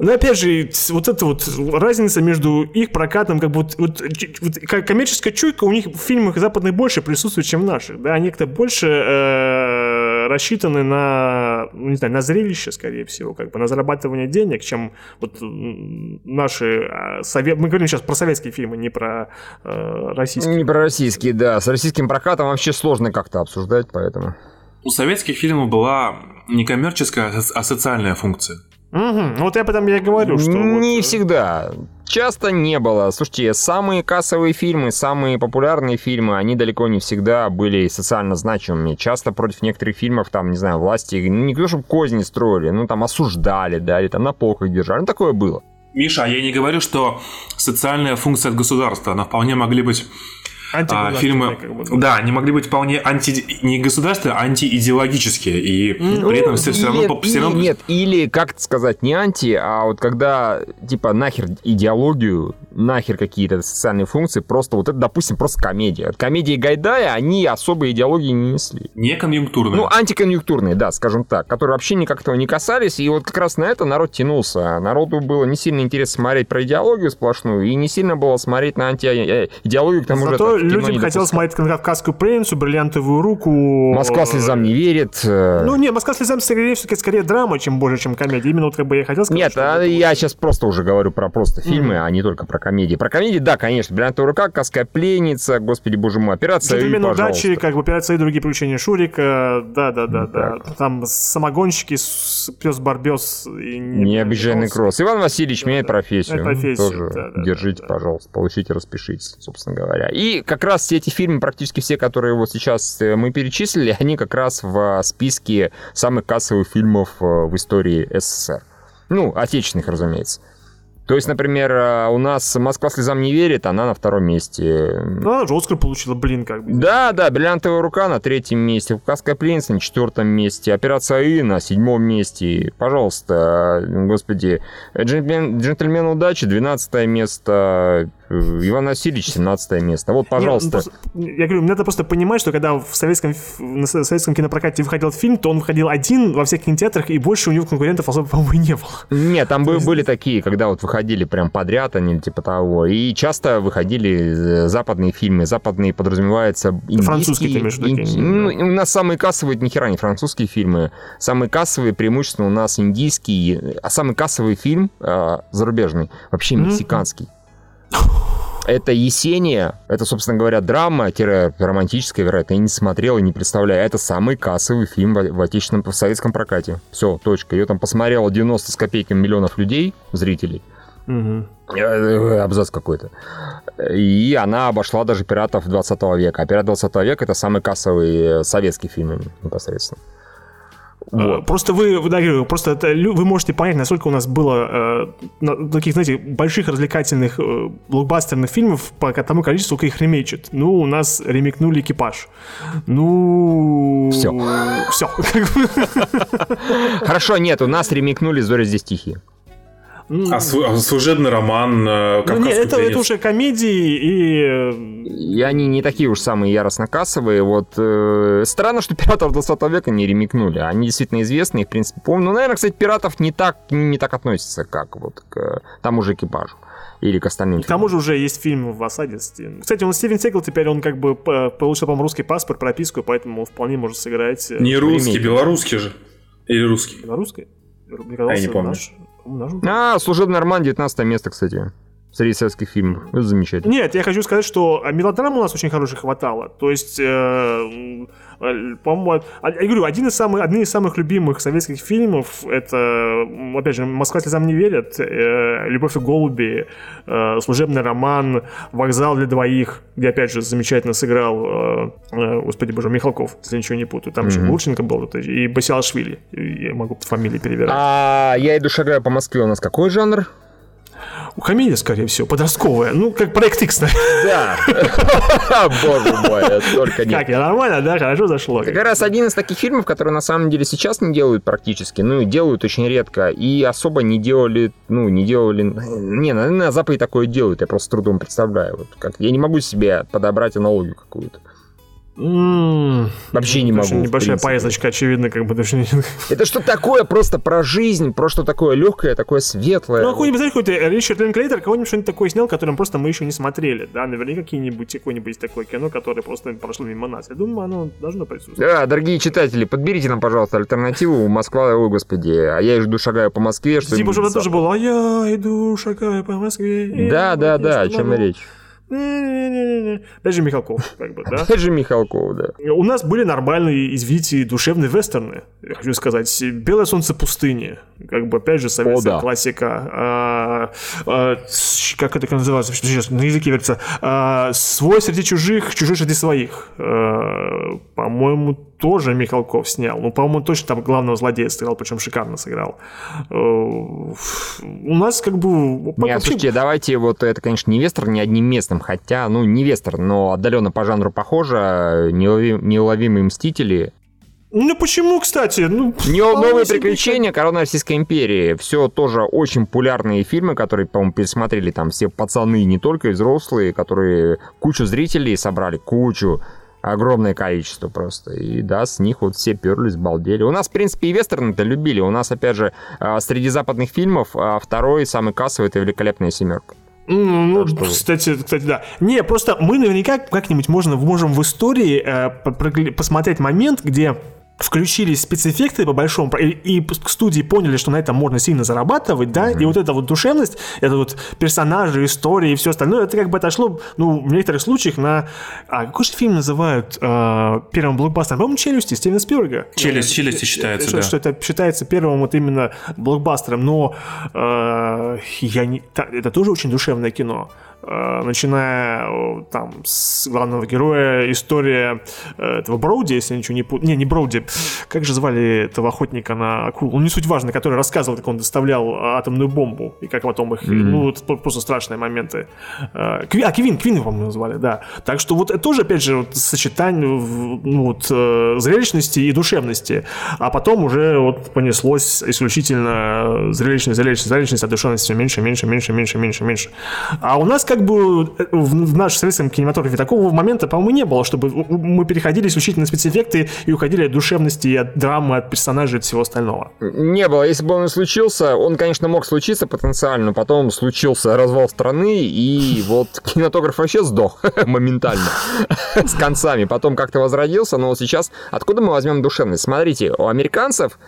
Но опять же, вот эта вот разница между их прокатом, как бы вот, вот, вот коммерческая чуйка у них в фильмах западных больше присутствует, чем в наших. Да, они как-то больше э, рассчитаны на, ну, не знаю, на зрелище, скорее всего, как бы на зарабатывание денег, чем вот наши а, совет... Мы говорим сейчас про советские фильмы, не про э, российские. Не про российские, да. С российским прокатом вообще сложно как-то обсуждать, поэтому... У советских фильмов была не коммерческая, а социальная функция. Угу. Вот я потом я говорю, что... Не вот... Э, всегда. Часто не было. Слушайте, самые кассовые фильмы, самые популярные фильмы, они далеко не всегда были социально значимыми. Часто против некоторых фильмов, там, не знаю, власти, не то, чтобы козни строили, ну, там, осуждали, да, или там на полках держали. Ну, такое было. Миша, а я не говорю, что социальная функция от государства, она вполне могли быть а, фильмы, как бы, да. да, они могли быть вполне анти, не государственные, а антиидеологические, и ну, при этом все, все равно... Нет, все равно... нет, или, как сказать, не анти, а вот когда, типа, нахер идеологию, нахер какие-то социальные функции, просто вот это, допустим, просто комедия. Комедии Гайдая, они особой идеологии не несли. Не конъюнктурные. Ну, антиконъюнктурные, да, скажем так, которые вообще никак этого не касались, и вот как раз на это народ тянулся. Народу было не сильно интересно смотреть про идеологию сплошную, и не сильно было смотреть на антиидеологию, к тому Зато же... Зато людям хотелось смотреть на «Кавказскую пленницу», «Бриллиантовую руку». «Москва слезам не верит». Ну, не, «Москва слезам» скорее, скорее драма, чем больше, чем комедия. Именно вот как бы я хотел сказать. Нет, а я сейчас просто уже говорю про просто фильмы, mm-hmm. а не только про комедии. Про комедии, да, конечно, «Бриллиантовая рука», «Кавказская пленница», господи боже мой, «Операция Джентльмен удачи», как бы «Операция и другие приключения Шурика», да-да-да, да. Там самогонщики, пес-барбес. Необиженный кросс. Иван Васильевич меняет профессию. профессию. Тоже держите, пожалуйста, получите, распишитесь, собственно говоря. И как раз все эти фильмы, практически все, которые вот сейчас э, мы перечислили, они как раз в списке самых кассовых фильмов э, в истории СССР. Ну, отечественных, разумеется. То есть, например, э, у нас «Москва слезам не верит», она на втором месте. Ну, она же Оскар получила, блин, как бы. Да, да, «Бриллиантовая рука» на третьем месте, «Кавказская пленница» на четвертом месте, «Операция И» на седьмом месте. Пожалуйста, господи, «Джентльмен, «Джентльмен удачи» 12 место, Иван Васильевич 17 место. Вот, пожалуйста. Нет, ну, я говорю, надо просто понимать, что когда в советском, на советском кинопрокате выходил фильм, то он выходил один во всех кинотеатрах, и больше у него конкурентов особо, по-моему, не было. Нет, там есть... были такие, когда вот выходили прям подряд, они типа того. И часто выходили э, западные фильмы. Западные подразумевается индийские. Французские, ты между ин... ну, У нас самые кассовые, ни хера не французские фильмы. Самые кассовые преимущественно у нас индийские. А самый кассовый фильм э, зарубежный вообще mm-hmm. Это Есения, это, собственно говоря, драма-романтическая, вероятно, я не смотрел и не представляю. Это самый кассовый фильм в, в отечественном, в советском прокате. Все, точка. Ее там посмотрело 90 с копейками миллионов людей, зрителей. Угу. Абзац какой-то. И она обошла даже «Пиратов 20 века». А «Пират 20 века» — это самый кассовый советский фильм непосредственно. Вот. Просто вы, да, просто это, вы можете понять, насколько у нас было э, таких, знаете, больших развлекательных э, блокбастерных фильмов по тому количеству, сколько их ремейчат. Ну, у нас ремикнули экипаж. Ну... Все. Все. (laughs) Хорошо, нет, у нас ремикнули «Зори здесь тихие». А, а служебный роман э, ну, нет, это, это уже комедии и... И они не такие уж самые яростно кассовые. Вот э, странно, что пиратов 20 века не ремикнули. Они действительно известные, в принципе, помню. Ну, наверное, кстати, пиратов не так, не так относятся, как вот к тому же экипажу или к остальным. К тому же уже есть фильм в осаде. Кстати, он Стивен Сигл теперь, он как бы получил, по-моему, русский паспорт, прописку, поэтому вполне может сыграть... Э, не русский, белорусский же. Или русский? Белорусский? а я не помню. Наш... А, служебный роман, 19 место, кстати. Среди советских фильмов. Это замечательно. Нет, я хочу сказать, что мелодрам у нас очень хороших хватало. То есть, э, Э, по-моему, а, я говорю, один из самых, одни из самых любимых советских фильмов, это, опять же, «Москва слезам не верит», э, «Любовь и голуби», э, «Служебный роман», «Вокзал для двоих», где, опять же, замечательно сыграл, господи боже, Михалков, если ничего не путаю. Там mm-hmm. еще Гурченко был, и Басилашвили, я могу фамилии перевирать. А «Я иду шагаю по Москве» у нас какой жанр? У Камиля, скорее всего, подростковая. Ну, как проект X, Да. (laughs) Боже мой, только нет. Как, я нормально, да? Хорошо зашло. Как раз один из таких фильмов, которые на самом деле сейчас не делают практически, ну, и делают очень редко, и особо не делали, ну, не делали... Не, на Западе такое делают, я просто с трудом представляю. Вот как... Я не могу себе подобрать аналогию какую-то. Вообще не могу. Небольшая поездочка, очевидно, как бы даже Это что такое просто про жизнь, про что такое легкое, такое светлое. Ну, какой-нибудь, знаешь, какой-то Ричард Линклейтер кого-нибудь что-нибудь такое снял, которым просто мы еще не смотрели, да, наверняка какие-нибудь, какое-нибудь такое кино, которое просто прошло мимо нас. Я думаю, оно должно присутствовать. Да, дорогие читатели, подберите нам, пожалуйста, альтернативу Москва, ой, господи, а я иду шагаю по Москве, что Типа, чтобы тоже было, а я иду шагаю по Москве. Да, да, да, о чем речь. Опять же Михалков, как бы, да? Опять же Михалков, да. У нас были нормальные, извините, душевные вестерны, я хочу сказать. «Белое солнце пустыни», как бы, опять же, советская О, да. классика. А, а, как это называется? Сейчас на языке верится. А, «Свой среди чужих, чужой среди своих». А, по-моему, тоже Михалков снял. Ну, по-моему, точно там главного злодея сыграл, причем шикарно сыграл. Э, у нас как бы... Нет, вообще... слушайте, давайте вот это, конечно, не вестерн, не одним местом, хотя, ну, не вестерн, но отдаленно по жанру похоже. Неуловимые мстители Ну почему, кстати? Ну, Не новые приключения Корона Российской империи. Все тоже очень популярные фильмы, которые, по-моему, пересмотрели там все пацаны, не только и взрослые, которые кучу зрителей собрали, кучу огромное количество просто. И да, с них вот все перлись, балдели. У нас, в принципе, и вестерны-то любили. У нас, опять же, а, среди западных фильмов а, второй самый кассовый — это «Великолепная семерка». Ну, что... кстати, кстати, да. Не, просто мы наверняка как-нибудь можно, можем в истории э, посмотреть момент, где включились спецэффекты по большому, и, и студии поняли, что на этом можно сильно зарабатывать, да, mm-hmm. и вот эта вот душевность, это вот персонажи, истории и все остальное, это как бы отошло, ну, в некоторых случаях на... А какой же фильм называют э, первым блокбастером? По-моему, «Челюсти» Стивена Спилберга. «Челюсть», «Челюсти» считается, что, да. Что это считается первым вот именно блокбастером, но э, я не, это тоже очень душевное кино. Э, начиная там с главного героя, история э, этого Броуди, если я ничего не путаю. Не, не Броуди. Как же звали этого охотника на акул? Ну, не суть важно, который рассказывал, как он доставлял атомную бомбу, и как потом их... Mm-hmm. Ну, это просто страшные моменты. Э, а, Квин, Квин его, по-моему, назвали, да. Так что вот это тоже, опять же, вот, сочетание ну, вот, зрелищности и душевности. А потом уже вот понеслось исключительно зрелищность, зрелищность, зрелищность, а душевность все меньше, меньше, меньше, меньше, меньше, меньше. А у нас как бы э, в, нашем советском кинематографе такого момента, по-моему, не было, чтобы мы переходили исключительно на спецэффекты и уходили от душевности, от драмы, от персонажей, от всего остального. Не было. Если бы он и случился, он, конечно, мог случиться потенциально, но потом случился развал страны, и вот (laughs) кинематограф вообще сдох (laughs) моментально с концами. Потом как-то возродился, но вот сейчас откуда мы возьмем душевность? Смотрите, у американцев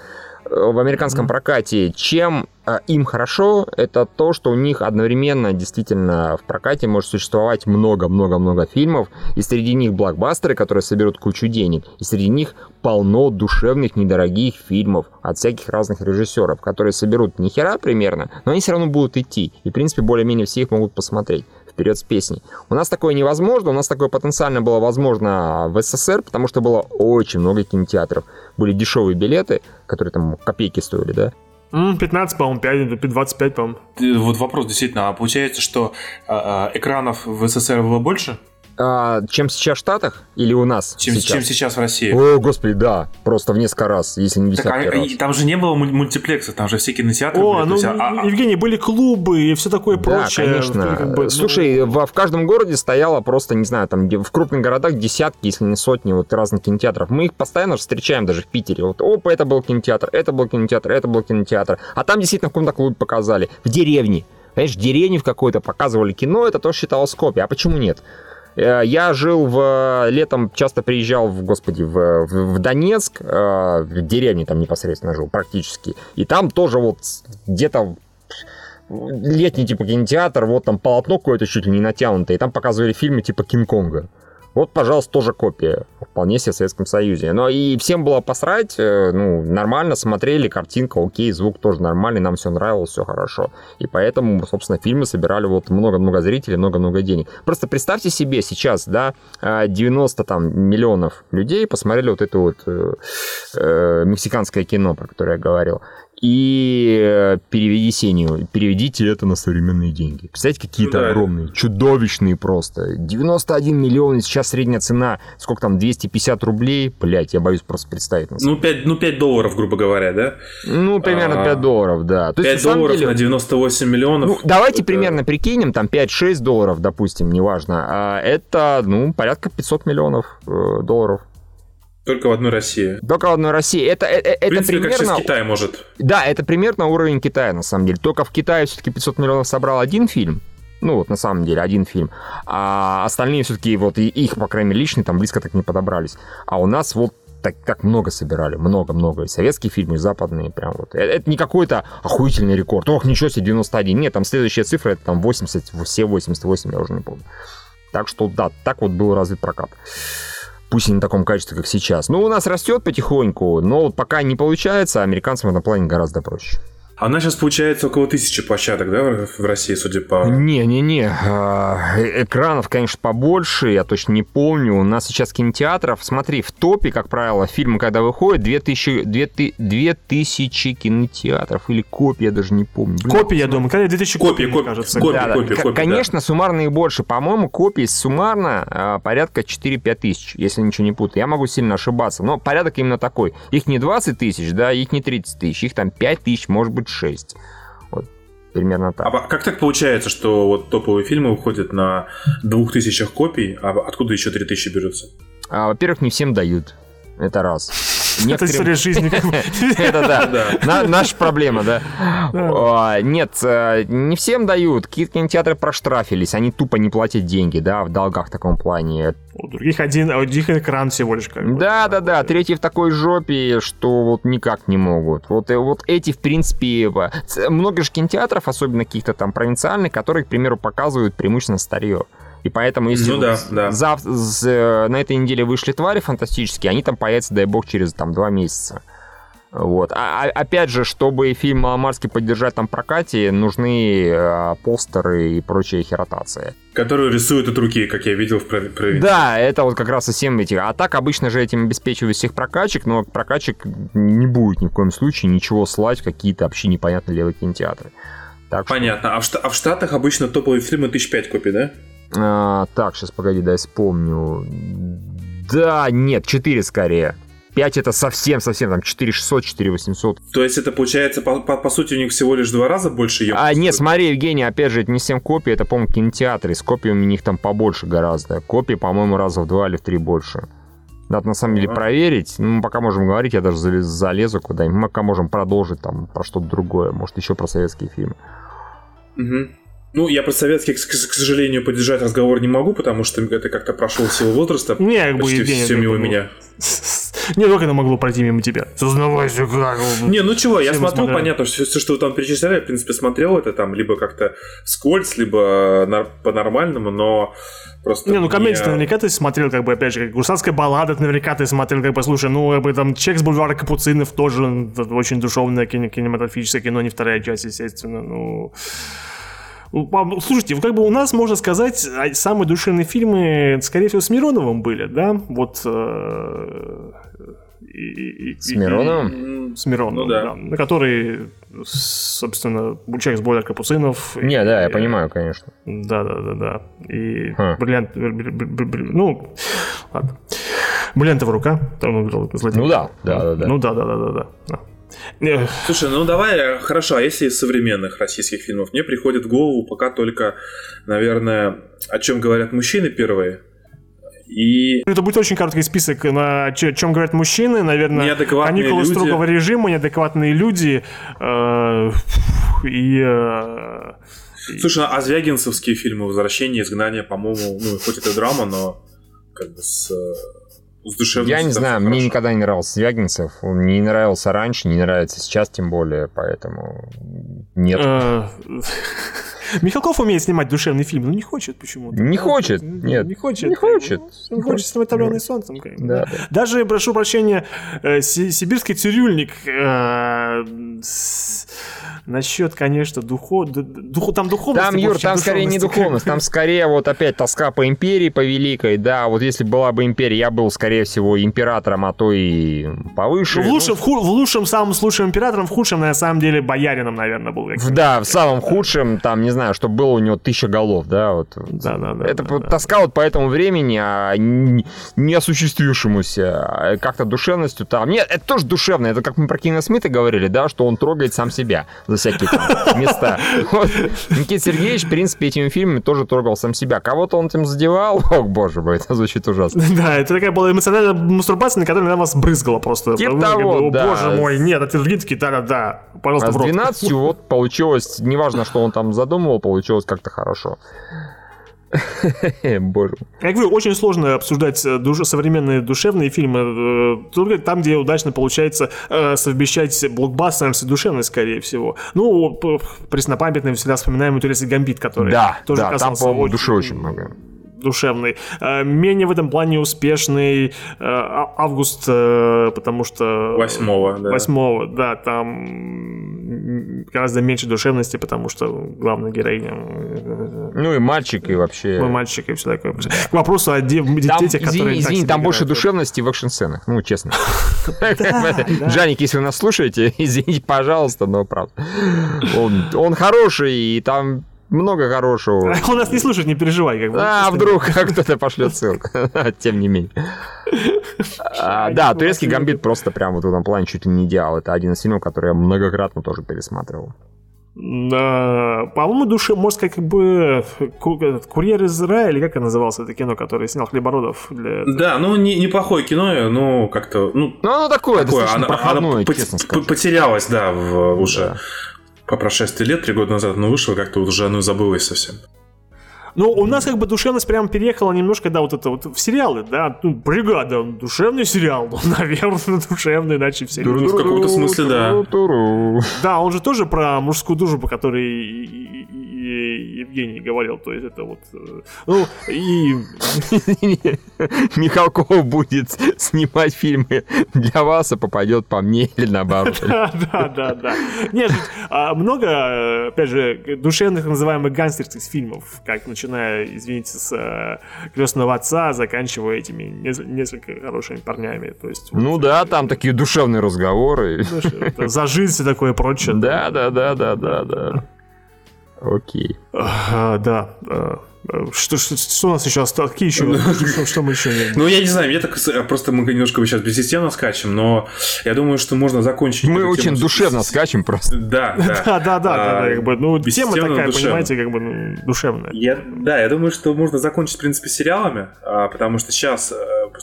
в американском прокате, чем а, им хорошо, это то, что у них одновременно действительно в прокате может существовать много-много-много фильмов, и среди них блокбастеры, которые соберут кучу денег, и среди них полно душевных, недорогих фильмов от всяких разных режиссеров, которые соберут ни хера примерно, но они все равно будут идти, и в принципе более-менее все их могут посмотреть вперед с песней. У нас такое невозможно, у нас такое потенциально было возможно в СССР, потому что было очень много кинотеатров. Были дешевые билеты, которые там копейки стоили, да? 15, по-моему, 5, 25, по-моему. Вот вопрос действительно, а получается, что э, экранов в СССР было больше? А, чем сейчас в Штатах или у нас чем сейчас? чем сейчас в России. О, господи, да, просто в несколько раз, если не десятки так, а, раз. Там же не было мультиплексов, там же все кинотеатры О, были. ну, есть, а, а, Евгений, были клубы и все такое да, прочее. конечно. Как бы, ну, Слушай, ну... в, в каждом городе стояло просто, не знаю, там в крупных городах десятки, если не сотни вот разных кинотеатров. Мы их постоянно встречаем даже в Питере. Вот, опа, это был кинотеатр, это был кинотеатр, это был кинотеатр. А там действительно в каком-то клубе показали. В деревне. Понимаешь, в деревне в какой-то показывали кино, это тоже считалось копией. А почему нет? Э, я жил в... Летом часто приезжал, в, господи, в, в, в Донецк, э, в деревне там непосредственно жил практически. И там тоже вот где-то летний типа кинотеатр, вот там полотно какое-то чуть ли не натянутое, и там показывали фильмы типа Кинг-Конга. Вот, пожалуйста, тоже копия. Вполне себе в Советском Союзе. Но и всем было посрать, э, ну, нормально смотрели, картинка, окей, звук тоже нормальный, нам все нравилось, все хорошо. И поэтому, собственно, фильмы собирали вот много-много зрителей, много-много денег. Просто представьте себе сейчас, да, 90 там миллионов людей посмотрели вот это вот э, э, мексиканское кино, про которое я говорил и переведи Сеню, переведите это на современные деньги. Представляете, какие-то ну, да. огромные, чудовищные просто. 91 миллион, сейчас средняя цена, сколько там, 250 рублей, блять, я боюсь просто представить. Ну 5, ну, 5 долларов, грубо говоря, да? Ну, примерно 5 а, долларов, да. То 5 есть, долларов деле, на 98 миллионов. Ну, давайте это... примерно прикинем, там 5-6 долларов, допустим, неважно. А это, ну, порядка 500 миллионов э, долларов. Только в одной России. Только в одной России. Это, это, в принципе, это примерно... как сейчас Китай может. Да, это примерно уровень Китая, на самом деле. Только в Китае все-таки 500 миллионов собрал один фильм. Ну, вот на самом деле, один фильм. А остальные все-таки, вот и их, по крайней мере, личные там близко так не подобрались. А у нас вот так как много собирали, много-много. Советские фильмы, западные, прям вот. Это, это не какой-то охуительный рекорд. Ох, ничего себе, 91. Нет, там следующая цифра, это там 80, все 88, я уже не помню. Так что, да, так вот был развит прокат пусть и не в таком качестве, как сейчас. Ну, у нас растет потихоньку, но пока не получается, а американцам в этом плане гораздо проще. Она сейчас получается около тысячи площадок, да, в России, судя по... Не-не-не, а, э, экранов, конечно, побольше, я точно не помню. У нас сейчас кинотеатров, смотри, в топе, как правило, фильмы, когда выходят, 2000, 2000, 2000 кинотеатров или копии, я даже не помню. Блин, копии, я думаю, когда 2000 копий, копий кажется. Копии, да, копии, да. копии, конечно, да. суммарно их больше. По-моему, копий суммарно а, порядка 4-5 тысяч, если ничего не путаю. Я могу сильно ошибаться, но порядок именно такой. Их не 20 тысяч, да, их не 30 тысяч, их там 5 тысяч, может быть, 6. Вот примерно так. А как так получается, что вот топовые фильмы уходят на двух тысячах копий, а откуда еще три тысячи берутся? А, во-первых, не всем дают. Это раз. Некоторым... Это история жизни. (laughs) Это да. Наша проблема, да. А, нет, э, не всем дают. Какие-то кинотеатры проштрафились. Они тупо не платят деньги, да, в долгах в таком плане. У других один, а у других экран всего лишь Да, да, да. Третий в такой жопе, что вот никак не могут. Вот, э, вот эти, в принципе, много же кинотеатров, особенно каких-то там провинциальных, которые, к примеру, показывают преимущественно старье. И поэтому, если ну, да, да. Зав... на этой неделе вышли твари фантастические, они там появятся, дай бог, через там два месяца. Вот. А, а, опять же, чтобы фильм «Маломарский» поддержать там прокате, нужны э, постеры и прочая херотация. Которую рисуют от руки, как я видел в провинции. Да, это вот как раз и всем эти. А так обычно же этим обеспечивают всех прокачек, но прокачек не будет ни в коем случае ничего слать в какие-то вообще непонятные левые кинотеатры. Так Понятно. Что... А, в, а в Штатах обычно топовые фильмы тысяч пять копий, да? А, так, сейчас, погоди, дай вспомню. Да, нет, 4 скорее. 5 это совсем-совсем, там 4600, 4800. То есть это получается, по, по, по сути, у них всего лишь два раза больше ее? А, нет, смотри, Евгений, опять же, это не 7 копий, это, по-моему, кинотеатры. С копиями у них там побольше гораздо. Копии, по-моему, раза в два или в три больше. Надо на самом деле а. проверить. Ну, мы пока можем говорить, я даже залезу куда-нибудь. Мы пока можем продолжить там про что-то другое. Может, еще про советские фильмы. Угу. Ну, я про советский, к, к сожалению, поддержать разговор не могу, потому что это как-то прошло силу возраста. Не, как бы, почти все мимо меня. (laughs) Не, как это могло пройти мимо тебя? Сознавайся, как. Не, ну чего, я смотрел, понятно, что все, что вы там перечисляли, в принципе, смотрел это там либо как-то скользь, либо по-нормальному, но просто... Не, ну комедии наверняка ты смотрел, как бы, опять же, как гусарская баллада, наверняка ты смотрел, как бы, слушай, ну, как бы, там, Чек с бульвара Капуцинов тоже очень душевное кинематографическое кино, не вторая часть, естественно, ну... Слушайте, как бы у нас, можно сказать, а, самые душевные фильмы, скорее всего, с Мироновым были, да? Вот... Э, и, и, с Мироновым? И, с Мироновым, ну, да. да. На который, собственно, Бульчак с Бойлер Капуцинов. Не, и, да, я понимаю, конечно. Да, да, да, да. И Ха. бриллиант... Ну, ладно. Бриллиантовая рука. Там он играл Ну да, да, да, да. Ну да, да, да, да. да. Слушай, ну давай, хорошо, а если из современных российских фильмов? Мне приходит в голову пока только, наверное, о чем говорят мужчины первые. И... Это будет очень короткий список, на чем говорят мужчины, наверное, каникулы люди. строгого режима, неадекватные люди э, и... Э, Слушай, а Звягинцевские фильмы «Возвращение», «Изгнание», по-моему, ну, хоть это драма, но как бы с с душевностью. Я не знаю, мне хорошо. никогда не нравился Звягинцев. Он не нравился раньше, не нравится сейчас тем более, поэтому нет. Михалков умеет снимать душевный фильм, но не хочет почему-то. Не хочет, нет. Не хочет. Не хочет. Не хочет снимать «Томленный солнцем». Да, Даже, прошу прощения, э, сибирский цирюльник э, насчет, конечно, духов... Духу, там духовность. Там, Юр, там скорее не духовность, там скорее вот опять тоска по империи, по великой, да, вот если была бы империя, я был, скорее всего, императором, а то и повыше. В лучшем, ну... в, в лучшем самым лучшим императором, в худшем, на самом деле, боярином, наверное, был. Да, в самом худшем, там, не знаю, чтобы было у него тысяча голов, да, вот. Да, да, да. Это да, тоска да. вот по этому времени, а не осуществившемуся, а как-то душевностью там. Нет, это тоже душевно, это как мы про Кина Смита говорили, да, что он трогает сам себя за всякие там (laughs) места. Вот. Никита Сергеевич, в принципе, этими фильмами тоже трогал сам себя. Кого-то он этим задевал, (laughs) о боже мой, это звучит ужасно. (laughs) Да, это такая была эмоциональная мастурбация, на которой на вас брызгала просто. Типа того, да. Боже мой, нет, а ты другие такие, да-да-да, пожалуйста, А с 12 вот получилось, неважно, что он там задумывал, получилось как-то хорошо. (laughs) Боже. Я говорю, очень сложно обсуждать э, душ... современные душевные фильмы, э, только там, где удачно получается э, совмещать блокбастерность и душевность, скорее всего. Ну, преснопамятный всегда вспоминаем «Интересный гамбит», который да, тоже да, там, по-моему, души очень много душевный. Э, менее в этом плане успешный э, а, август, э, потому что... Восьмого, да. Восьмого, да, там гораздо меньше душевности, потому что главная героиня... Ну и мальчик, и вообще... Ну, мальчик, и все такое. К вопросу о детях, которые... Извини, там больше душевности в экшн-сценах, ну, честно. (laughs) (laughs) Джаник, если вы нас слушаете, (laughs) извините, пожалуйста, но правда. Он хороший, и там много хорошего. (laughs) Он нас не слушает, не переживай. Как бы. А, вдруг кто-то пошлет ссылку. (laughs) Тем не менее. А, да, турецкий гамбит просто прям вот в этом плане чуть ли не идеал. Это один из фильмов, который я многократно тоже пересматривал. По-моему, душе, может как бы Курьер из рая, или как это называлось, это кино, которое снял Хлебородов. Для... Да, ну не, неплохое кино, но как-то... Ну, ну оно такое, такое оно, проходное, оно честно по- Потерялось, да, в, уже. Да по прошествии лет, три года назад оно вышло, как-то вот уже оно забылось совсем. Ну, у нас как бы душевность прям переехала немножко, да, вот это вот в сериалы, да, ну, бригада, душевный сериал, ну, (laughs) наверное, душевный, иначе все. Ну, в каком-то смысле, да. Да, он же тоже про мужскую дружбу, Евгений говорил, то есть это вот, э, ну, и... Михалков будет снимать фильмы для вас, а попадет по мне или наоборот. (laughs) Да, да, да, да. Нет, а, много, опять же, душевных называемых гангстерских фильмов, как начиная, извините, с э, крестного отца, заканчивая этими несколько хорошими парнями. То есть, ну да, там такие душевные разговоры. За жизнь и такое прочее. Да, да, да, да, да, да. Окей. А, да. А, что, что, что у нас еще осталось? Какие еще? (laughs) Что, что мы еще не... Ну, я не знаю, я так просто мы немножко сейчас бессистемно скачем, но я думаю, что можно закончить. Мы очень душевно скачем просто. (laughs) (laughs) Да, да. Да, да, да, да, как бы, ну, тема такая, понимаете, как бы ну, душевная. Я, да, я думаю, что можно закончить, в принципе, сериалами, а, потому что сейчас э,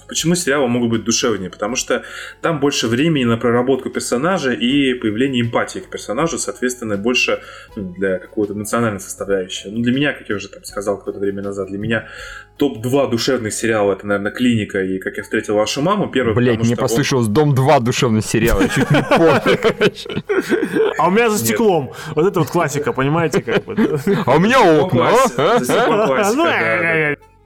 почему сериалы могут быть душевнее? Потому что там больше времени на проработку персонажа и появление эмпатии к персонажу, соответственно, больше ну, для какого-то эмоциональной составляющей. Ну, для меня, как я уже там сказал какое-то время назад, для меня топ-2 душевных сериала это, наверное, «Клиника» и «Как я встретил вашу маму». Первый, Блять, мне послышалось он... «Дом-2» душевный сериал, я чуть не (laughs) понял. А у меня за стеклом. Вот это вот классика, понимаете? как бы. А у меня окна.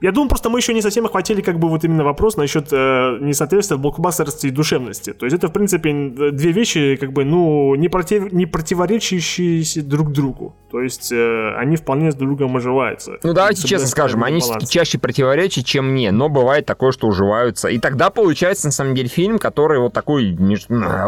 Я думаю, просто мы еще не совсем охватили как бы вот именно вопрос насчет э, несоответствия блокбастерности и душевности. То есть это, в принципе, две вещи, как бы, ну, не, против, не противоречащиеся друг другу. То есть э, они вполне с друг другом оживаются. Ну, давайте честно скажем, они баланс. чаще противоречат, чем не, но бывает такое, что уживаются. И тогда получается, на самом деле, фильм, который вот такой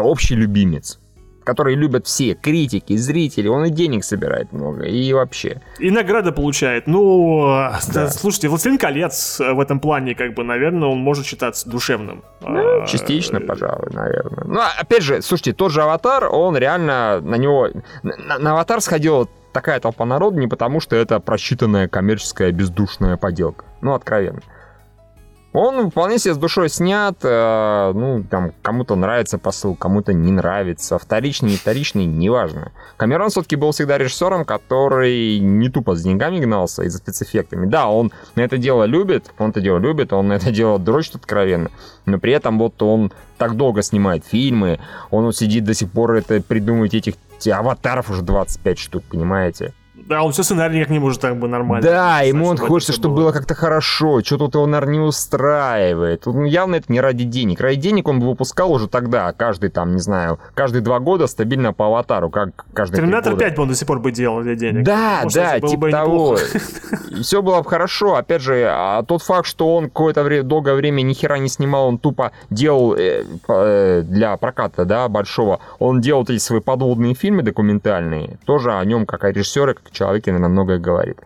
общий любимец которые любят все, критики, зрители, он и денег собирает много, и вообще. И награды получает. Ну, да. слушайте, «Властелин колец» в этом плане, как бы, наверное, он может считаться душевным. Ну, частично, пожалуй, наверное. Ну, а, опять же, слушайте, тот же «Аватар», он реально на него... На, на «Аватар» сходила такая толпа народа не потому, что это просчитанная коммерческая бездушная поделка. Ну, откровенно. Он вполне себе с душой снят, э, ну, там, кому-то нравится посыл, кому-то не нравится, вторичный, не вторичный, неважно. Камерон все-таки был всегда режиссером, который не тупо с деньгами гнался и за спецэффектами. Да, он на это дело любит, он это дело любит, он на это дело дрочит откровенно, но при этом вот он так долго снимает фильмы, он сидит до сих пор это придумывает этих аватаров уже 25 штук, понимаете? Да, он все сценарий как не может так бы нормально. Да, ему он хочется, чтобы было, как-то хорошо. Что тут его, наверное, не устраивает. Ну, явно это не ради денег. Ради денег он бы выпускал уже тогда, каждый там, не знаю, каждые два года стабильно по аватару, как каждый Терминатор 5 бы он до сих пор бы делал для денег. Да, Может, да, типа того. (laughs) И все было бы хорошо. Опять же, а тот факт, что он какое-то время, долгое время ни хера не снимал, он тупо делал э, э, для проката, да, большого, он делал эти свои подводные фильмы документальные, тоже о нем как о режиссере, как человеке наверное, многое говорит.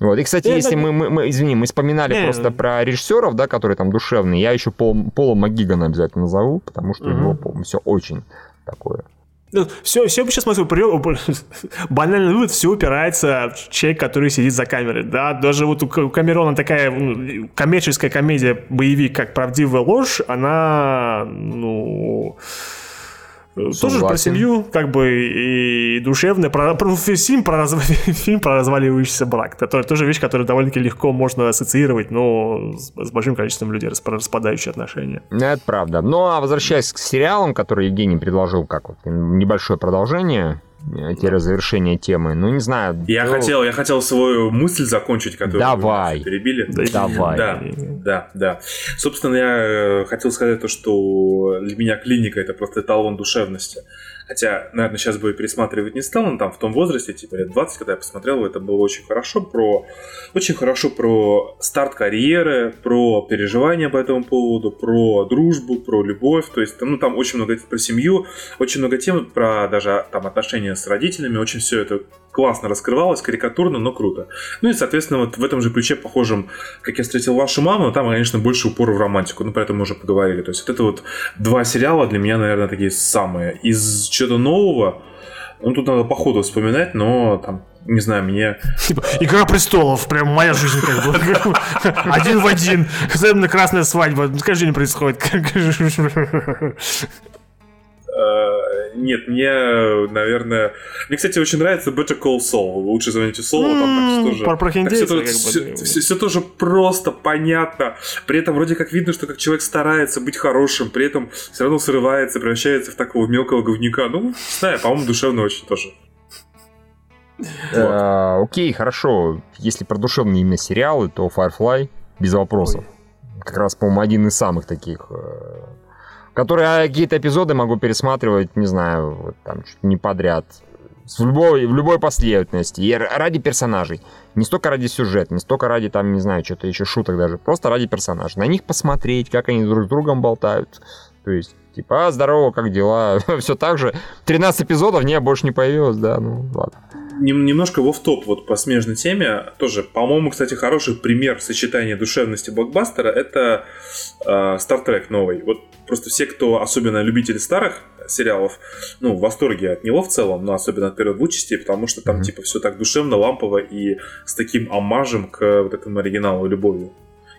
Вот. И, кстати, если мы, мы, мы, извини, мы вспоминали не, просто про режиссеров, да, которые там душевные, я еще Пол, Пола Магигана обязательно назову, потому что угу. у него, по все очень такое. Все, все сейчас смотрю, банальный вывод, все упирается в человек, который сидит за камерой, да, даже вот у Камерона такая ну, коммерческая комедия, боевик, как «Правдивая ложь», она, ну. Тоже про семью, как бы и душевно. Про, про, фильм, про, разв... (laughs) фильм про разваливающийся брак. Это тоже вещь, которую довольно-таки легко можно ассоциировать, но с, с большим количеством людей, про распадающие отношения. Это правда. Ну, а возвращаясь к сериалам, которые Евгений предложил, как вот небольшое продолжение, завершение темы. Ну, не знаю. Я ну... хотел, я хотел свою мысль закончить, которую Давай. перебили. Давай. Да, да, да. Собственно, я э, хотел сказать то, что для меня клиника это просто эталон душевности. Хотя, наверное, сейчас бы пересматривать не стал, но там в том возрасте, типа лет 20, когда я посмотрел, это было очень хорошо про, очень хорошо про старт карьеры, про переживания по этому поводу, про дружбу, про любовь, то есть, ну, там очень много про семью, очень много тем про даже там отношения с родителями, очень все это классно раскрывалось, карикатурно, но круто. Ну и, соответственно, вот в этом же ключе, похожем, как я встретил вашу маму, но там, конечно, больше упора в романтику, ну, про это мы уже поговорили. То есть вот это вот два сериала для меня, наверное, такие самые. Из чего-то нового, ну, тут надо по ходу вспоминать, но там, не знаю, мне... Типа, Игра престолов, прям моя жизнь как бы. (laughs) Один в один. Особенно красная свадьба. Каждый день происходит. (laughs) Э, нет, мне, наверное... Мне, кстати, очень нравится Better Call Saul. Лучше звоните Солу, там так тоже... Про, про все, тоже, все, все, все тоже просто понятно. При этом вроде как видно, что как человек старается быть хорошим, при этом все равно срывается, превращается в такого мелкого говнюка. Ну, не знаю, по-моему, душевно очень тоже. Э, окей, хорошо. Если про душевные именно сериалы, то Firefly без вопросов. Как раз, по-моему, один из самых таких э, которые какие-то эпизоды могу пересматривать, не знаю, вот, там чуть не подряд. В любой, в любой последовательности. И ради персонажей. Не столько ради сюжета, не столько ради, там, не знаю, что-то еще шуток даже. Просто ради персонажей. На них посмотреть, как они друг с другом болтают. То есть, типа, а, здорово, как дела? (laughs) Все так же. 13 эпизодов, не, больше не появилось, да, ну, ладно немножко в топ вот по смежной теме. Тоже, по-моему, кстати, хороший пример сочетания душевности блокбастера это э, Star Trek новый. Вот просто все, кто особенно любители старых сериалов, ну, в восторге от него в целом, но особенно от первой двух частей, потому что там, mm-hmm. типа, все так душевно, лампово и с таким амажем к вот этому оригиналу любовью.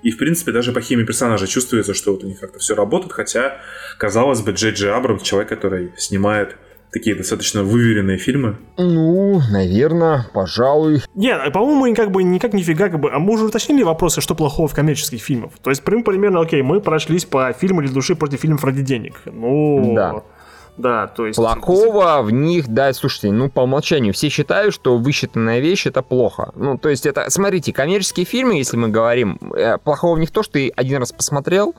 И, в принципе, даже по химии персонажа чувствуется, что вот у них как-то все работает, хотя, казалось бы, Джей Джей Абрамс, человек, который снимает такие достаточно выверенные фильмы? Ну, наверное, пожалуй. Нет, по-моему, мы как бы никак нифига, как бы, а мы уже уточнили вопросы, что плохого в коммерческих фильмах. То есть, примерно, окей, мы прошлись по фильму «Для души» против фильма «Ради денег». Ну, да. Да, то есть... Плохого в них, да, слушайте, ну, по умолчанию все считают, что высчитанная вещь — это плохо. Ну, то есть это, смотрите, коммерческие фильмы, если мы говорим, э, плохого в них то, что ты один раз посмотрел,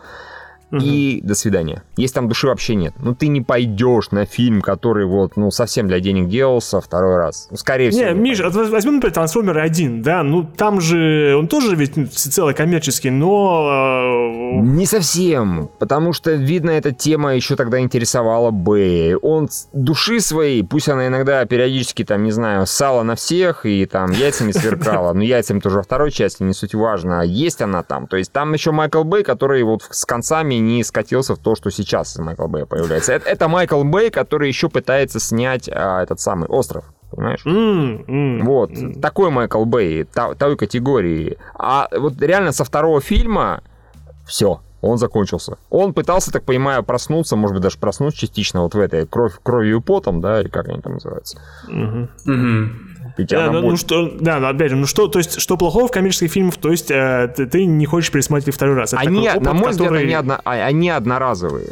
угу. и до свидания. Если там души вообще нет. Ну, ты не пойдешь на фильм, который вот, ну, совсем для денег делался второй раз. Ну, скорее всего. Не, не Миш, возьми, например, Трансформеры 1, да, ну, там же, он тоже ведь целый коммерческий, но... Э, не совсем, потому что, видно, эта тема еще тогда интересовала бы. Он души своей, пусть она иногда периодически, там, не знаю, сало на всех и там яйцами сверкала, но яйцами тоже во второй части, не суть важно, есть она там. То есть там еще Майкл Бэй, который вот с концами не скатился в то, что сейчас Майкл Бэй появляется. Это, это Майкл Бэй, который еще пытается снять а, этот самый остров. Понимаешь? Mm, mm, вот, mm. такой Майкл Бэй, та, той категории. А вот реально со второго фильма все, он закончился. Он пытался, так понимаю, проснуться, может быть, даже проснуться частично вот в этой кровь, кровью и потом, да, или как они там называются. Mm-hmm. Mm-hmm. Да, ну, ну что, да, ну, опять же, ну что, то есть, что плохого в коммерческих фильмах, то есть, э, ты, ты не хочешь пересмотреть второй раз. Это они, опыт, на мой который... взгляд, они, одно, а, они одноразовые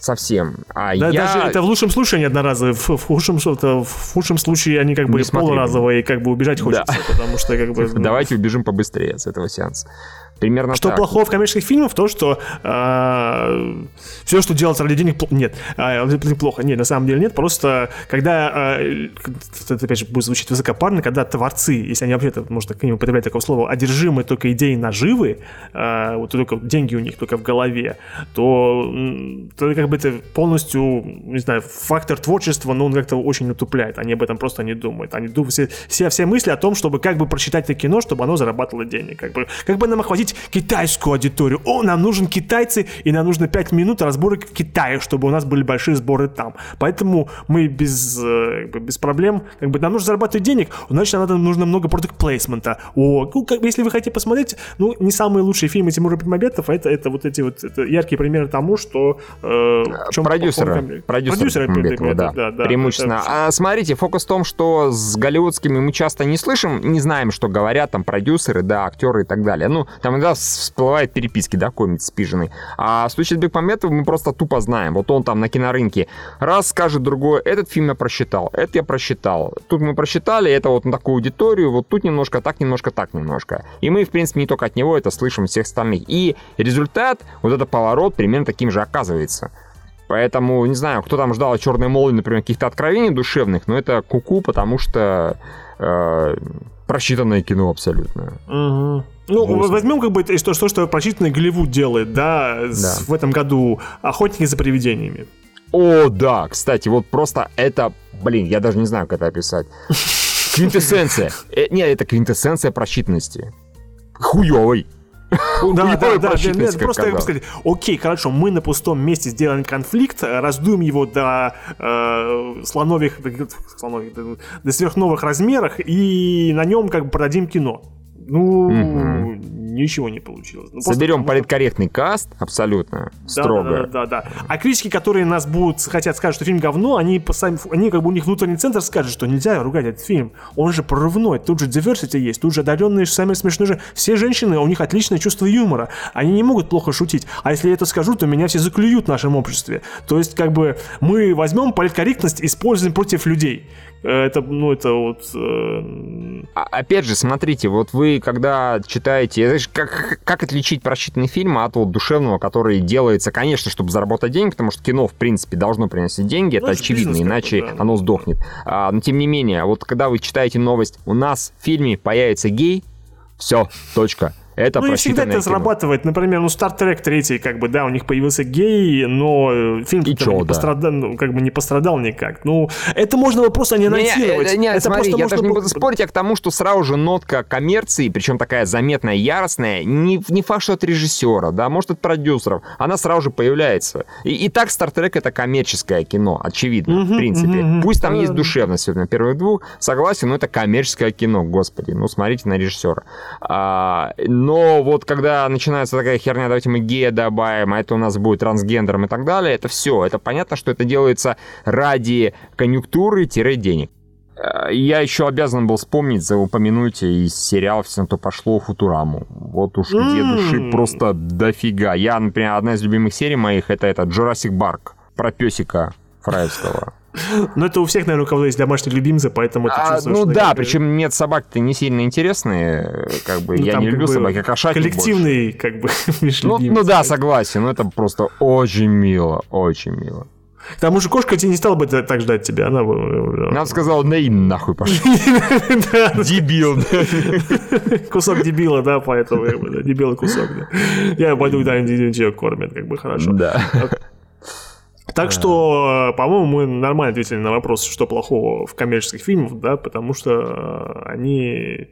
совсем. А да, я... даже это в лучшем случае они одноразовые, в, в, худшем, в худшем случае они как бы полуразовые, и как бы убежать хочется, да. потому что как бы... (laughs) Давайте убежим побыстрее с этого сеанса. Примерно что так. плохого в коммерческих фильмах, то, что э, все, что делается ради денег, нет. Э, плохо. Нет, на самом деле нет. Просто когда, э, это опять же будет звучать высокопарно, когда творцы, если они вообще-то, можно к ним употреблять такое слово, одержимы только идеей наживы, э, вот только деньги у них только в голове, то, то как бы это полностью, не знаю, фактор творчества, но он как-то очень натупляет. Они об этом просто не думают. Они думают все, все, все мысли о том, чтобы как бы прочитать это кино, чтобы оно зарабатывало денег. Как бы, как бы нам охватить китайскую аудиторию. О, нам нужен китайцы, и нам нужно 5 минут разборок в Китае, чтобы у нас были большие сборы там. Поэтому мы без, э, без проблем, как бы нам нужно зарабатывать денег, значит, нам надо, нужно много продукт плейсмента. О, ну, как, если вы хотите посмотреть, ну, не самые лучшие фильмы Тимура Бекмамбетов, а это, это вот эти вот это яркие примеры тому, что... Э, чем продюсеры. Продюсеры, продюсеры да. Да, да, преимущественно. Это... А смотрите, фокус в том, что с голливудскими мы часто не слышим, не знаем, что говорят там продюсеры, да, актеры и так далее. Ну, там иногда всплывает переписки, да, какой-нибудь спиженный. А в случае с Бекмаметовым мы просто тупо знаем. Вот он там на кинорынке раз скажет другое, этот фильм я просчитал, это я просчитал. Тут мы просчитали, это вот на такую аудиторию, вот тут немножко так, немножко так, немножко. И мы, в принципе, не только от него это слышим, всех остальных. И результат, вот этот поворот примерно таким же оказывается. Поэтому, не знаю, кто там ждал «Черной молнии», например, каких-то откровений душевных, но это куку, потому что э, просчитанное кино абсолютно. Угу. Ну, Грустно. возьмем как бы то, что, что просчитанный Голливуд делает, да, да. в этом году «Охотники за привидениями». О, да, кстати, вот просто это, блин, я даже не знаю, как это описать. (laughs) Квинтэссенция. Э, не, это квинтэссенция просчитанности. Хуёвый. Да, да, да, нет, просто как сказать, окей, хорошо, мы на пустом месте сделаем конфликт, раздуем его до э, слоновых, слоновых, до сверхновых размерах и на нем как бы продадим кино. Ну, угу. Ничего не получилось. Ну, Соберем политкорректный каст, абсолютно, да, строго. Да, да, да, да. А критики, которые нас будут хотят сказать, что фильм говно, они, по сами, они как бы у них внутренний центр скажет, что нельзя ругать этот фильм. Он же прорывной, тут же diversity есть, тут же одаренные, самые смешные же. Все женщины, у них отличное чувство юмора. Они не могут плохо шутить. А если я это скажу, то меня все заклюют в нашем обществе. То есть, как бы, мы возьмем политкорректность, используем против людей. Э, это, ну, это вот... Э... А, опять же, смотрите, вот вы, когда читаете... Знаешь, как, как отличить просчитанный фильм от вот душевного, который делается, конечно, чтобы заработать деньги, потому что кино, в принципе, должно приносить деньги, ну, это очевидно, иначе да. оно сдохнет. А, но, тем не менее, вот когда вы читаете новость, у нас в фильме появится гей, все, точка. Это ну, не всегда это кино. срабатывает. Например, ну, Star Trek 3, как бы, да, у них появился гей, но фильм и чё, не, да. пострадал, ну, как бы не пострадал никак. Ну, это можно просто не анонсировать. Не, не, это смотри, я даже не буду спорить, а к тому, что сразу же нотка коммерции, причем такая заметная, яростная, не, не факт, что от режиссера, да, может, от продюсеров, она сразу же появляется. И, и так Star Trek это коммерческое кино, очевидно, в принципе. Пусть там есть душевность на первых двух, согласен, но это коммерческое кино, господи, ну, смотрите на режиссера. А, но вот когда начинается такая херня, давайте мы гея добавим, а это у нас будет трансгендером и так далее, это все. Это понятно, что это делается ради конъюнктуры-денег. Э, я еще обязан был вспомнить, упомянуть из сериала «Все на то пошло» Футураму. Вот уж где души просто дофига. Я, например, одна из любимых серий моих это это Jurassic Барк про песика Фраевского. (laughs) Ну, это у всех, наверное, у кого есть домашние любимцы, поэтому ты а, чувствуешь... Ну да, причем нет собак-то не сильно интересные, как бы, ну, я не люблю собак, я кошатник Коллективный, как бы, (laughs) ну, ну да, согласен, но это просто очень мило, очень мило. К тому же кошка тебе не стала бы так ждать тебя, она бы... Она сказала, на нахуй пошел. (laughs) Дебил. Кусок дебила, да, поэтому дебилый кусок. Я пойду, да, человек кормит, как бы хорошо. Да. Так что, по-моему, мы нормально ответили на вопрос, что плохого в коммерческих фильмах, да, потому что они...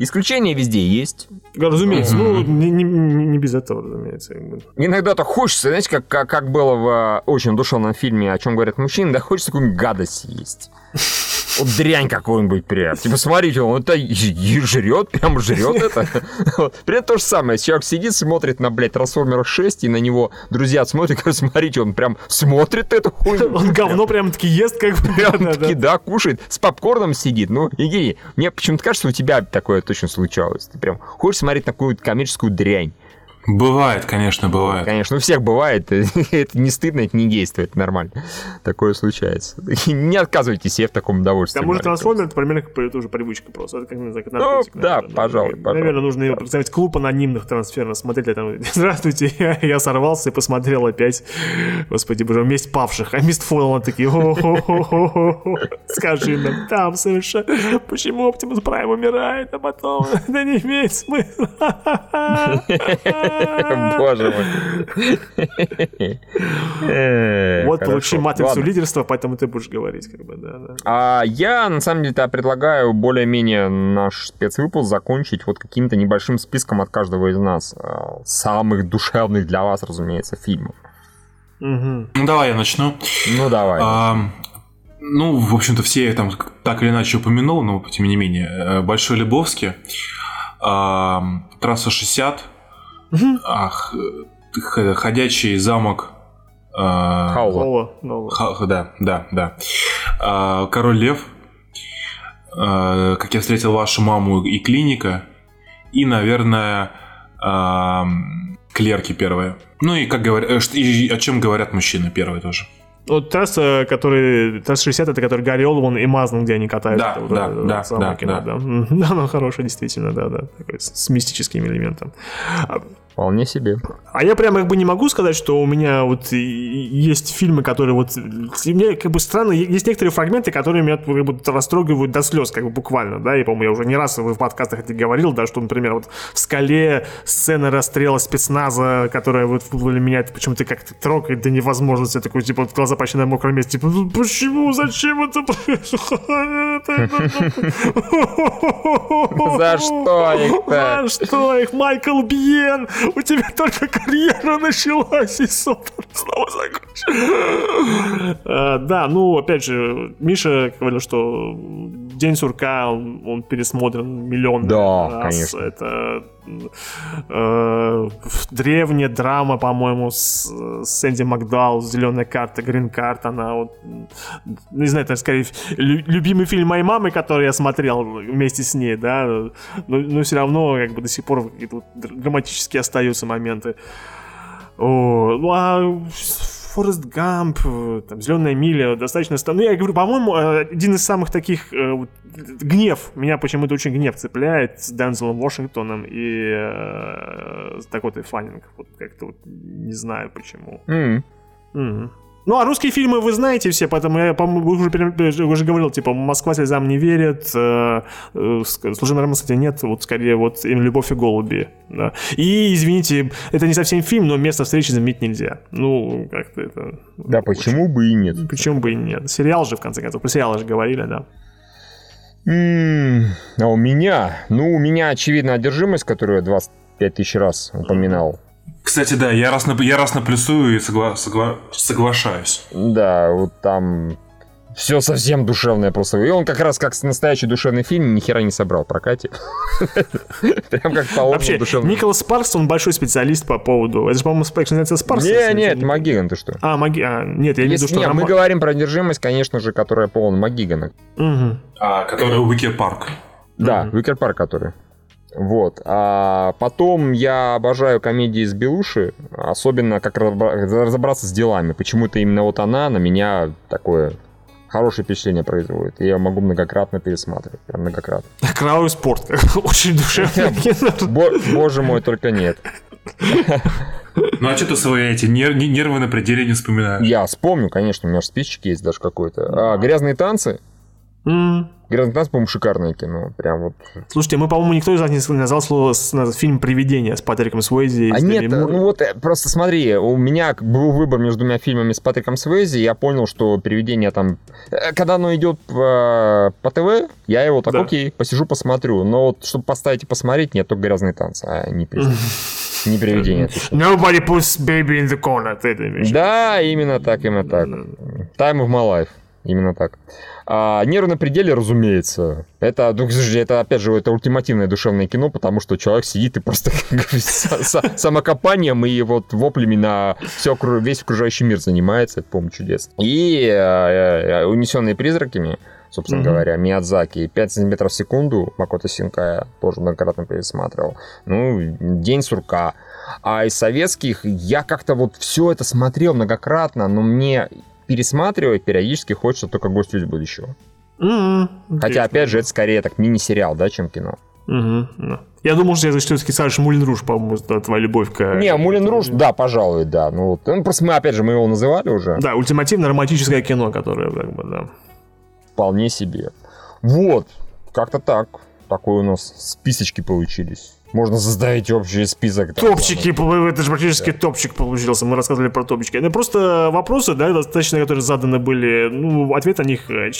Исключения везде есть. Разумеется, ну, не, не, не без этого, разумеется. Иногда-то хочется, знаете, как, как, как было в очень душевном фильме «О чем говорят мужчины», да хочется какую-нибудь гадость есть (laughs) вот дрянь какую-нибудь прям. Типа, смотрите, он это жрет, прям жрет это. (laughs) При этом то же самое. Человек сидит, смотрит на, блядь, Трансформеров 6, и на него друзья смотрят, говорят, смотрите, он прям смотрит эту хуйню. Он говно прям таки ест, как бы. Прям (laughs) таки, да, кушает. С попкорном сидит. Ну, Евгений, мне почему-то кажется, у тебя такое точно случалось. Ты прям хочешь смотреть на какую-то коммерческую дрянь. Бывает, конечно, бывает. Конечно, у всех бывает. (laughs) это не стыдно, это не действует, это нормально. Такое случается. не отказывайтесь себе в таком удовольствии. К тому же трансформер, это примерно как тоже привычка просто. Это как, не знаю, наркотик, ну, да, наверное. пожалуй, пожалуй. Наверное, нужно представить клуб анонимных трансферов. Смотрели там, (laughs) здравствуйте, я, сорвался и посмотрел опять, господи боже, месть павших. А Мист Фойлан такие, скажи нам, там совершенно, почему Оптимус Прайм умирает, а потом, (laughs) да не имеет смысла. (laughs) Боже мой. Э, вот получи матрицу лидерства, поэтому ты будешь говорить, как бы, да. А я, на самом деле, предлагаю более-менее наш спецвыпуск закончить вот каким-то небольшим списком от каждого из нас. Э, самых душевных для вас, разумеется, фильмов. Ну, давай я начну. Ну, давай. А, ну, в общем-то, все я там так или иначе упомянул, но тем не менее. Э, Большой Лебовский, а, Трасса 60, Угу. Ах, ходячий замок. Э, Хаула. Ха, да, да, да. А, Король Лев. А, как я встретил вашу маму и клиника. и, наверное, клерки первые. Ну и как говорят, э, и о чем говорят мужчины первые тоже. Вот трасса, который, трасса 60, это который Гарри Олван и Мазн, где они катаются. Да, вот, да, это, да, да, кино, да. Да, (laughs) да оно хорошее, действительно, да, да. Такое, с мистическим элементом. Вполне себе. А я прямо как бы не могу сказать, что у меня вот есть фильмы, которые вот... Мне как бы странно, есть некоторые фрагменты, которые меня как бы растрогивают до слез, как бы буквально, да, и, по-моему, я уже не раз в подкастах это говорил, да, что, например, вот в «Скале» сцена расстрела спецназа, которая вот для меня это почему-то как-то трогает до невозможности, такой, типа, вот глаза почти на мокром месте, типа, «Ну, почему, зачем это происходит? За что их-то? За что их, Майкл Бьен? У тебя только карьера началась, и снова закончилась. А, да, ну, опять же, Миша говорил, что День сурка, он, он пересмотрен миллион да, раз. конечно. Это э, древняя драма, по-моему, с, с Энди Макдал, зеленая карта, грин карта, она вот, не знаю, это скорее любимый фильм моей мамы, который я смотрел вместе с ней, да, но, но все равно как бы до сих пор какие-то вот драматические остаются моменты. О, ну а Форест Гамп, э, там, Зеленая миля, достаточно... Ну, я говорю, по-моему, э, один из самых таких... Э, гнев, меня почему-то очень гнев цепляет с Дензелом Вашингтоном и э, с Дакотой Фаннинг. Вот как-то вот не знаю почему. Mm. Mm. Ну, а русские фильмы вы знаете все, поэтому я, по-моему, уже, уже говорил, типа, Москва слезам не верит, э, э, Служебный роман, кстати, нет, вот скорее вот им Любовь и голуби, да. И, извините, это не совсем фильм, но место встречи заменить нельзя. Ну, как-то это... Да, очень... почему бы и нет? Почему бы и нет? Сериал же, в конце концов, про сериалы же говорили, да. м а у меня? Ну, у меня, очевидно, одержимость, которую я 25 тысяч раз упоминал. Кстати, да, я раз, на, я раз наплюсую и согла, согла, соглашаюсь. Да, вот там все совсем душевное просто. И он как раз как настоящий душевный фильм ни хера не собрал в прокате. (laughs) Прям как по Вообще, Николас Спаркс, он большой специалист по поводу... Это же, по-моему, спайк называется Спаркс. Не, нет, Макгиган, ты что? А, Макги... А, нет, я имею в виду, что... мы говорим про одержимость, конечно же, которая Пола Макгигана. А, которая Wicker Park. Да, Wicker Park, который. Вот. А потом я обожаю комедии с Белуши, особенно как разобраться с делами. Почему-то именно вот она на меня такое хорошее впечатление производит. Я могу многократно пересматривать. Прям многократно. (laughs) Кровавый спорт. (laughs) Очень душевный. (laughs) Боже мой, только нет. Ну а что ты свои эти нервы на пределе не вспоминаешь? Я вспомню, конечно, у меня же списочек есть даже какой-то. А, грязные танцы. Mm. Гранд Нас, по-моему, шикарное кино. Прям вот. Слушайте, мы, по-моему, никто из нас не назвал слово фильм «Привидение» с Патриком Суэйзи. А нет, Мур. ну вот э, просто смотри, у меня был выбор между двумя фильмами с Патриком Суэйзи, я понял, что «Привидение» там... Э, когда оно идет по, по ТВ, я его так, да. окей, посижу, посмотрю. Но вот, чтобы поставить и посмотреть, нет, только «Грязные танцы», а не «Привидение». Не привидение. Nobody puts baby in the corner. Да, именно так, именно так. Time of my life. Именно так. А, нервы на пределе, разумеется. Это, ну, это, опять же, это ультимативное душевное кино, потому что человек сидит и просто (laughs) самокопанием и вот воплями на все, весь окружающий мир занимается. Это, по-моему, чудесно. И э, э, «Унесенные призраками», собственно mm-hmm. говоря, Миядзаки, 5 сантиметров в секунду, Макото Синкая тоже многократно пересматривал. Ну, День сурка. А из советских я как-то вот все это смотрел многократно, но мне пересматривать периодически хочется только «Гость из будущего». Mm-hmm. Хотя, опять же, это скорее так мини-сериал, да, чем кино. Угу. Я думал, что я все-таки скажешь Мулин Руж, по-моему, это твоя любовь к... Не, Мулин Руж, да, пожалуй, да. Ну, ну, просто мы, опять же, мы его называли уже. Да, ультимативно романтическое кино, которое, как бы, да. Вполне себе. Вот, как-то так. Такой у нас списочки получились. Можно создать общий список. Топчики, это же практически да. топчик получился. Мы рассказывали про топчики. Это просто вопросы, да, достаточно, которые заданы были. Ну, ответ на них э,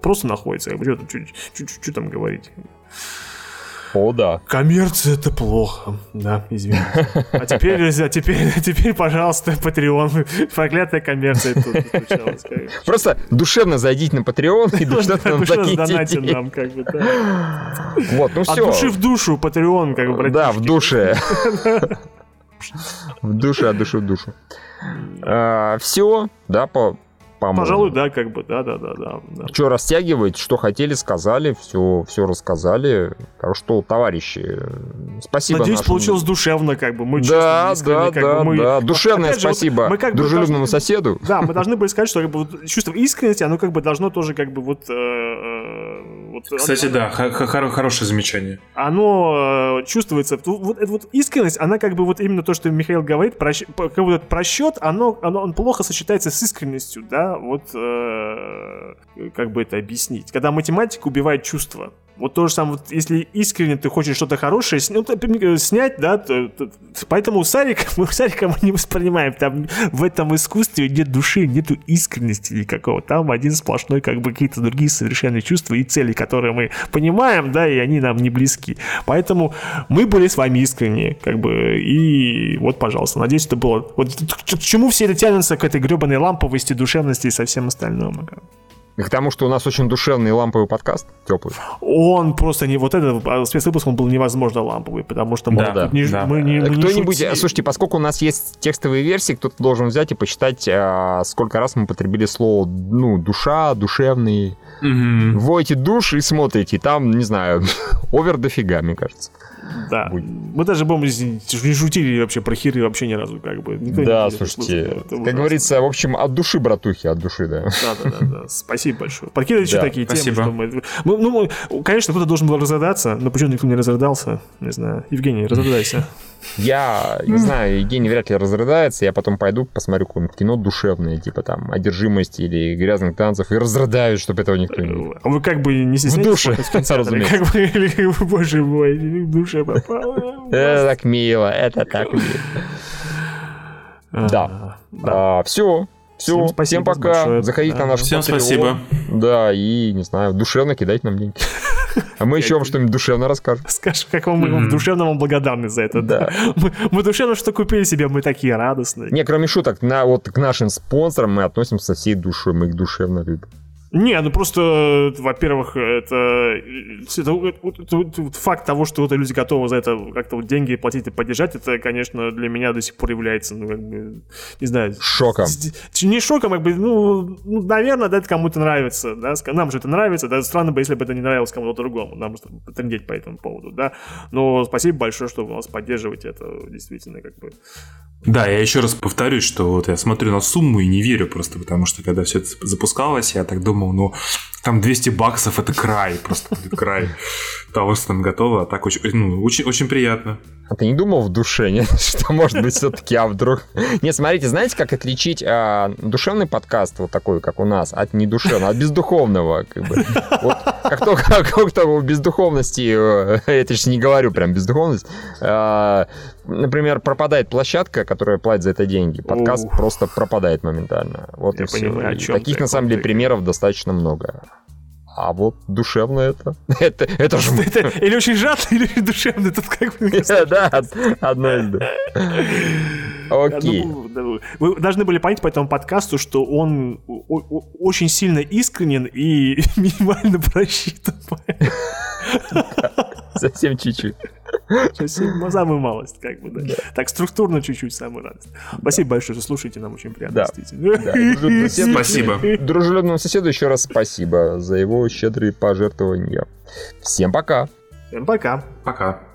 просто находится. Что там говорить? О, да. Коммерция это плохо. Да, извините. А теперь, а теперь, а теперь, пожалуйста, Patreon. Проклятая коммерция тут случалась. Просто душевно зайдите на Patreon и душевно нам закиньте нам, как бы, да. Вот, ну все. От души в душу Patreon, как бы, Да, в душе. В душе, от души в душу. А, все, да, по по-моему. Пожалуй, да, как бы, да, да, да, да. да. Что растягивать, что хотели, сказали, все, все рассказали. Так что, товарищи, спасибо. Надеюсь, нашим... получилось душевно, как бы. Мы да, да, как да, бы, мы... да. Душевное Опять спасибо же, мы как дружелюбному должны... соседу. Да, мы должны были сказать, что как бы, вот, чувство искренности, оно как бы должно тоже как бы вот... Э, э, вот Кстати, оно, да, хор- хорошее замечание. Оно э, чувствуется. Вот, вот, вот искренность, она как бы вот именно то, что Михаил говорит, прощ... как бы просчет, оно, оно он плохо сочетается с искренностью, да, вот э, как бы это объяснить. Когда математика убивает чувства, вот то же самое, вот, если искренне ты хочешь что-то хорошее ну, снять, да, то, то, поэтому Сарик, (laughs) мы Сарика мы не воспринимаем, там в этом искусстве нет души, нету искренности никакого, там один сплошной, как бы какие-то другие совершенные чувства и цели, которые мы понимаем, да, и они нам не близки. Поэтому мы были с вами искренни, как бы, и вот, пожалуйста, надеюсь, это было... Вот к чему все это тянутся, к этой гребаной ламповости, душевности и со всем остальным. И к тому, что у нас очень душевный ламповый подкаст, теплый. Он просто не вот этот а спецвыпуск, он был невозможно ламповый, потому что мы, да, да, не, да. мы не мы Кто-нибудь, не слушайте, поскольку у нас есть текстовые версии, кто-то должен взять и посчитать, а, сколько раз мы потребили слово, ну, душа, душевный. Угу. Вводите душ и смотрите, там, не знаю, (laughs) овер дофига, мне кажется. Да. Будет. Мы даже, по-моему, не шутили вообще про херы вообще ни разу, как бы. Никто да, не слушайте, как говорится, в общем, от души, братухи, от души, да. Да, да, да, да. Спасибо большое. Подкидывайте да, такие спасибо. темы, что мы... мы... Ну, конечно, кто-то должен был разрыдаться, но почему никто не разрыдался? Не знаю. Евгений, разрыдайся. (laughs) Я не знаю, Евгений вряд ли разрыдается, я потом пойду посмотрю какое-нибудь кино душевное, типа там одержимость или грязных танцев, и разрыдаюсь, чтобы этого никто не видел. А вы как бы не стесняетесь? В душе, (laughs) разумеется. (laughs) Как бы, боже мой, в душе попало. (laughs) Это так мило, это так мило. Да. да. А, все. Все, всем, спасибо всем пока. Большое. Заходите да. на наш Всем Patreon. спасибо. Да, и, не знаю, душевно кидайте нам деньги. (laughs) А мы еще вам что-нибудь душевно расскажем. Скажем, как вам мы душевно вам благодарны за это. Да. Мы, мы душевно что купили себе, мы такие радостные. Не, кроме шуток, на, вот к нашим спонсорам мы относимся со всей душой, мы их душевно любим. Не, ну просто, во-первых, это, это, это, это факт того, что вот люди готовы за это как-то вот деньги платить и поддержать, это, конечно, для меня до сих пор является, ну, как бы, не знаю... Шоком. Не шоком, как бы, ну, ну наверное, да, это кому-то нравится, да, нам же это нравится, да, странно бы, если бы это не нравилось кому-то другому, нам же трендеть по этому поводу, да, но спасибо большое, что вы нас поддерживаете, это действительно, как бы... Да, я еще раз повторюсь, что вот я смотрю на сумму и не верю просто, потому что когда все это запускалось, я так думал, думал, ну, там 200 баксов это край, просто край того, что там готово, а так очень, ну, очень, очень приятно. А ты не думал в душе, нет? (laughs) Что может быть все-таки, а вдруг... Нет, смотрите, знаете, как отличить а, душевный подкаст вот такой, как у нас, от недушевного, от бездуховного, как бы. Вот, как только, как только бездуховности, э, (laughs) это же не говорю прям бездуховность, а, например, пропадает площадка, которая платит за это деньги, подкаст Ух. просто пропадает моментально. Вот Я и понимаю, все. И таких, на самом деле, примеров достаточно много. А вот душевно это. (laughs) это, это же... (laughs) Это, или очень жадно, или очень душевно. Тут как бы... Да, одно из двух. Окей. Вы должны были понять по этому подкасту, что он очень сильно искренен и (laughs) минимально просчитан. (laughs) Совсем чуть-чуть. Совсем самую малость, как бы, да. Так, структурно чуть-чуть самую радость. Спасибо большое, что слушаете, нам очень приятно, действительно. Спасибо. (laughs) Дружелюбному соседу еще раз спасибо за его щедрые пожертвования. Всем пока. Всем пока. Пока.